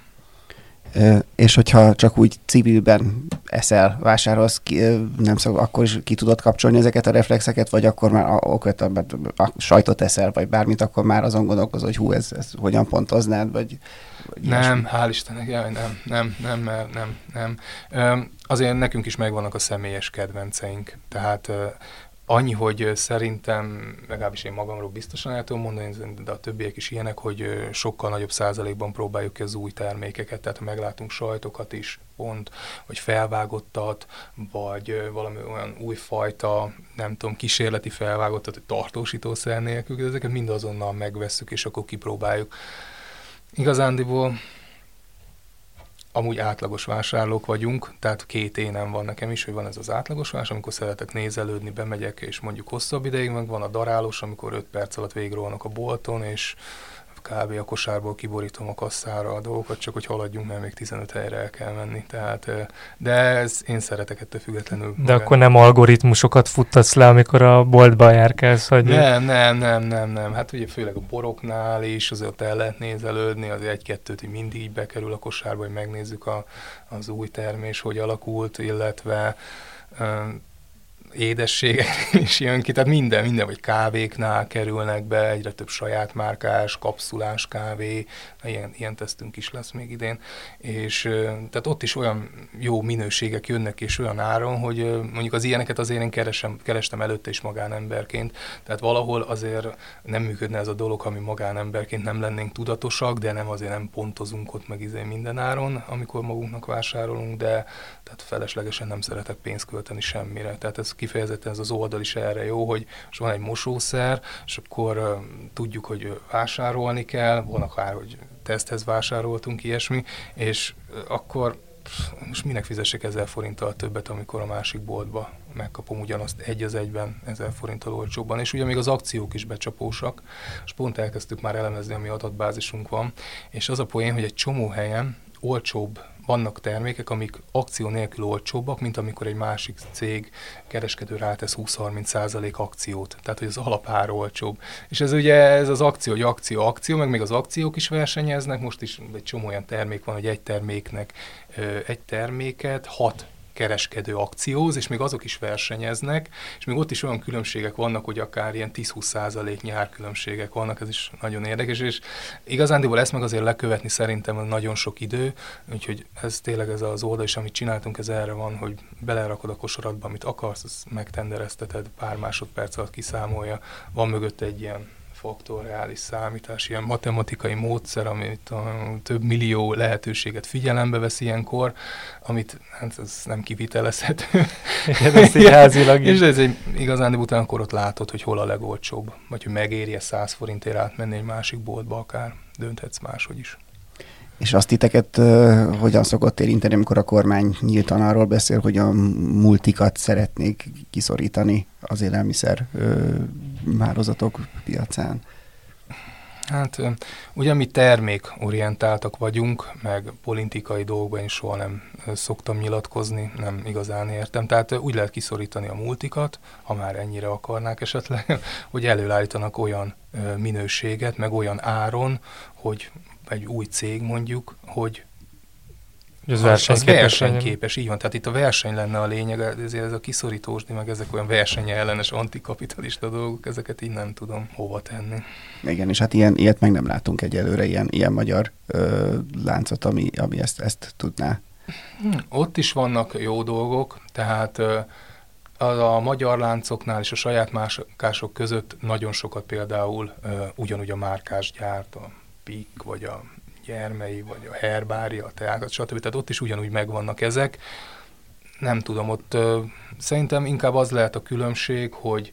és hogyha csak úgy civilben eszel, vásárolsz, ki, nem szok, akkor is ki tudod kapcsolni ezeket a reflexeket, vagy akkor már a, a, a, a sajtot eszel, vagy bármit, akkor már azon gondolkozol, hogy hú, ez, ez hogyan pontoznád, vagy, vagy Nem, ilyesmi. hál' Istennek, jaj, nem, nem, nem, nem, nem, nem. Azért nekünk is megvannak a személyes kedvenceink, tehát Annyi, hogy szerintem, legalábbis én magamról biztosan el tudom mondani, de a többiek is ilyenek, hogy sokkal nagyobb százalékban próbáljuk ki az új termékeket, tehát ha meglátunk sajtokat is, pont, vagy felvágottat, vagy valami olyan új fajta, nem tudom, kísérleti felvágottat, hogy tartósítószer nélkül, ezeket mind azonnal megvesszük, és akkor kipróbáljuk. Igazándiból amúgy átlagos vásárlók vagyunk, tehát két énem van nekem is, hogy van ez az átlagos vásárló, amikor szeretek nézelődni, bemegyek, és mondjuk hosszabb ideig, meg van a darálós, amikor 5 perc alatt végrólnak a bolton, és kb. a kosárból kiborítom a kasszára a dolgokat, csak hogy haladjunk, mert még 15 helyre el kell menni. Tehát, de ez, én szeretek ettől függetlenül. De magán. akkor nem algoritmusokat futtasz le, amikor a boltba járkálsz? Hogy... Nem, nem, nem, nem, nem. Hát ugye főleg a boroknál is azért el lehet nézelődni, az egy-kettőt hogy mindig bekerül a kosárba, hogy megnézzük a, az új termés, hogy alakult, illetve édességek is jön ki, tehát minden, minden, vagy kávéknál kerülnek be, egyre több saját márkás, kapszulás kávé, ilyen, ilyen tesztünk is lesz még idén, és tehát ott is olyan jó minőségek jönnek és olyan áron, hogy mondjuk az ilyeneket azért én keresem, kerestem előtte is magánemberként, tehát valahol azért nem működne ez a dolog, ami magánemberként nem lennénk tudatosak, de nem azért nem pontozunk ott meg izé minden áron, amikor magunknak vásárolunk, de tehát feleslegesen nem szeretek pénzt költeni semmire. Tehát ez kifejezetten ez az oldal is erre jó, hogy most van egy mosószer, és akkor tudjuk, hogy vásárolni kell, van akár, hogy teszthez vásároltunk ilyesmi, és akkor most minek fizessek ezer forinttal többet, amikor a másik boltba megkapom ugyanazt egy az egyben ezer forinttal olcsóbban. És ugye még az akciók is becsapósak, és pont elkezdtük már elemezni, ami adatbázisunk van, és az a poén, hogy egy csomó helyen olcsóbb vannak termékek, amik akció nélkül olcsóbbak, mint amikor egy másik cég kereskedő rátesz 20-30 százalék akciót. Tehát, hogy az alapár olcsóbb. És ez ugye ez az akció, hogy akció, akció, meg még az akciók is versenyeznek. Most is egy csomó olyan termék van, hogy egy terméknek egy terméket hat kereskedő akcióz, és még azok is versenyeznek, és még ott is olyan különbségek vannak, hogy akár ilyen 10-20 százaléknyi árkülönbségek vannak, ez is nagyon érdekes, és igazándiból ezt meg azért lekövetni szerintem nagyon sok idő, úgyhogy ez tényleg ez az oldal is, amit csináltunk, ez erre van, hogy belerakod a kosaratba, amit akarsz, azt megtenderezteted, pár másodperc alatt kiszámolja, van mögött egy ilyen faktoriális számítás, ilyen matematikai módszer, amit a több millió lehetőséget figyelembe vesz ilyenkor, amit hát ez nem kivitelezhető. Igen, ez házilag is. És ez egy igazán, utána akkor ott látod, hogy hol a legolcsóbb, vagy hogy megéri 100 forintért átmenni egy másik boltba akár, dönthetsz máshogy is. És azt titeket hogyan szokott érinteni, amikor a kormány nyíltan arról beszél, hogy a multikat szeretnék kiszorítani az élelmiszer uh, mározatok piacán? Hát ugye mi termékorientáltak vagyunk, meg politikai dolgokban is soha nem szoktam nyilatkozni, nem igazán értem. Tehát úgy lehet kiszorítani a multikat, ha már ennyire akarnák esetleg, hogy előállítanak olyan minőséget, meg olyan áron, hogy egy új cég mondjuk, hogy az, az, az versenyképes, így van. Tehát itt a verseny lenne a lényeg, ezért ez a kiszorítósdi, meg ezek olyan versenyellenes antikapitalista dolgok, ezeket így nem tudom hova tenni. Igen, és hát ilyen, ilyet meg nem látunk egyelőre, ilyen, ilyen magyar ö, láncot, ami, ami ezt, ezt tudná. Hmm, ott is vannak jó dolgok, tehát ö, a, a magyar láncoknál és a saját márkások között nagyon sokat például ö, ugyanúgy a márkás gyárt, a PIK, vagy a gyermei, vagy a herbária, a teágat, stb. Tehát ott is ugyanúgy megvannak ezek. Nem tudom, ott ö, szerintem inkább az lehet a különbség, hogy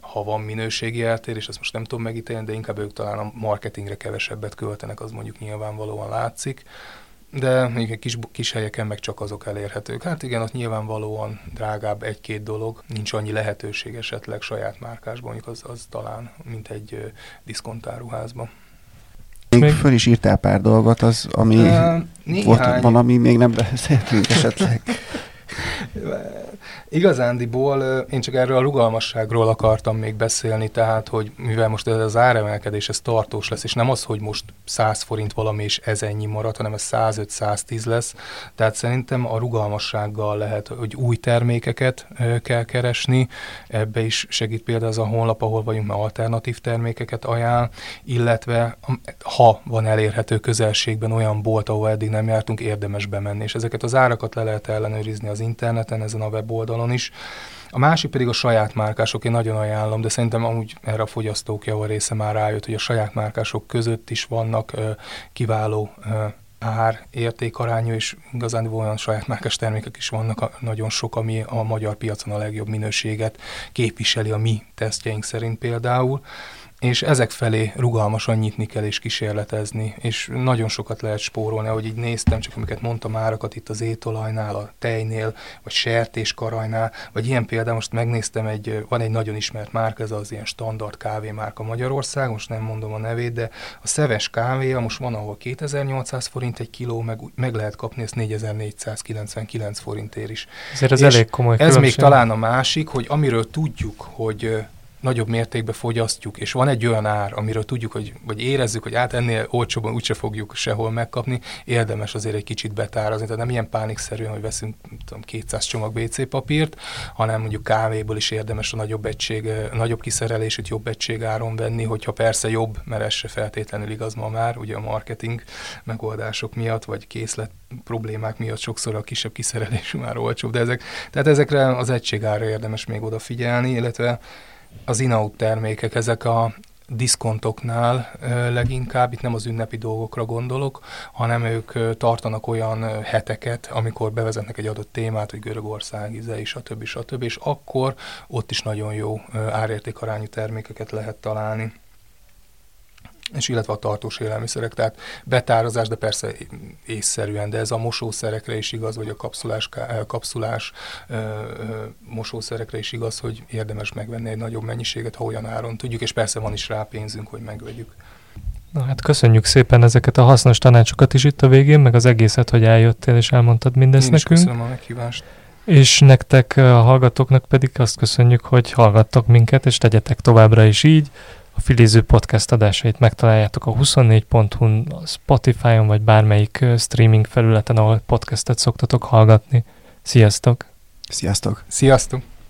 ha van minőségi eltérés, ezt most nem tudom megítélni, de inkább ők talán a marketingre kevesebbet költenek, az mondjuk nyilvánvalóan látszik. De még kis, kis helyeken meg csak azok elérhetők. Hát igen, ott nyilvánvalóan drágább egy-két dolog, nincs annyi lehetőség esetleg saját márkásban, mondjuk az, az talán, mint egy diszkontáruházban. Még, még föl is írtál pár dolgot, az, ami uh, volt, van, ami még nem beszéltünk esetleg. Igazándiból én csak erről a rugalmasságról akartam még beszélni, tehát, hogy mivel most ez az áremelkedés, ez tartós lesz, és nem az, hogy most 100 forint valami és ez ennyi marad, hanem ez 105-110 lesz, tehát szerintem a rugalmassággal lehet, hogy új termékeket kell keresni, ebbe is segít például az a honlap, ahol vagyunk, mert alternatív termékeket ajánl, illetve ha van elérhető közelségben olyan bolt, ahol eddig nem jártunk, érdemes bemenni, és ezeket az árakat le lehet ellenőrizni az interneten, ezen a weboldalon is. A másik pedig a saját márkások, én nagyon ajánlom, de szerintem amúgy erre a fogyasztók java része már rájött, hogy a saját márkások között is vannak ö, kiváló ö, ár, értékarányú, és igazán olyan saját márkás termékek is vannak, nagyon sok, ami a magyar piacon a legjobb minőséget képviseli a mi tesztjeink szerint például és ezek felé rugalmasan nyitni kell és kísérletezni, és nagyon sokat lehet spórolni, ahogy így néztem, csak amiket mondtam árakat itt az étolajnál, a tejnél, vagy sertéskarajnál, vagy ilyen például most megnéztem, egy, van egy nagyon ismert márka, ez az ilyen standard kávémárka Magyarország, most nem mondom a nevét, de a szeves kávé, most van, ahol 2800 forint egy kiló, meg, meg lehet kapni ezt 4499 forintért is. Ezért ez elég komoly Ez különbség. még talán a másik, hogy amiről tudjuk, hogy nagyobb mértékben fogyasztjuk, és van egy olyan ár, amiről tudjuk, hogy, vagy érezzük, hogy át ennél olcsóban úgyse fogjuk sehol megkapni, érdemes azért egy kicsit betárazni. Tehát nem ilyen pánikszerűen, hogy veszünk tudom, 200 csomag WC papírt, hanem mondjuk kávéból is érdemes a nagyobb egység, nagyobb kiszerelését jobb egység áron venni, hogyha persze jobb, mert ez se feltétlenül igaz ma már, ugye a marketing megoldások miatt, vagy készlet problémák miatt sokszor a kisebb kiszerelésű már olcsóbb, de ezek, tehát ezekre az egységára érdemes még odafigyelni, illetve az in termékek, ezek a diszkontoknál leginkább, itt nem az ünnepi dolgokra gondolok, hanem ők tartanak olyan heteket, amikor bevezetnek egy adott témát, hogy Görögország a többi, stb. És akkor ott is nagyon jó árértékarányú termékeket lehet találni és illetve a tartós élelmiszerek, tehát betározás, de persze észszerűen, de ez a mosószerekre is igaz, vagy a kapszulás, kapszulás ö, ö, mosószerekre is igaz, hogy érdemes megvenni egy nagyobb mennyiséget, ha olyan áron tudjuk, és persze van is rá pénzünk, hogy megvegyük. Na hát köszönjük szépen ezeket a hasznos tanácsokat is itt a végén, meg az egészet, hogy eljöttél és elmondtad mindezt Én nekünk. köszönöm a meghívást. És nektek, a hallgatóknak pedig azt köszönjük, hogy hallgattok minket, és tegyetek továbbra is így. A Filiző podcast adásait megtaláljátok a 24.hu-n, a Spotify-on, vagy bármelyik streaming felületen, ahol podcastet szoktatok hallgatni. Sziasztok! Sziasztok! Sziasztok!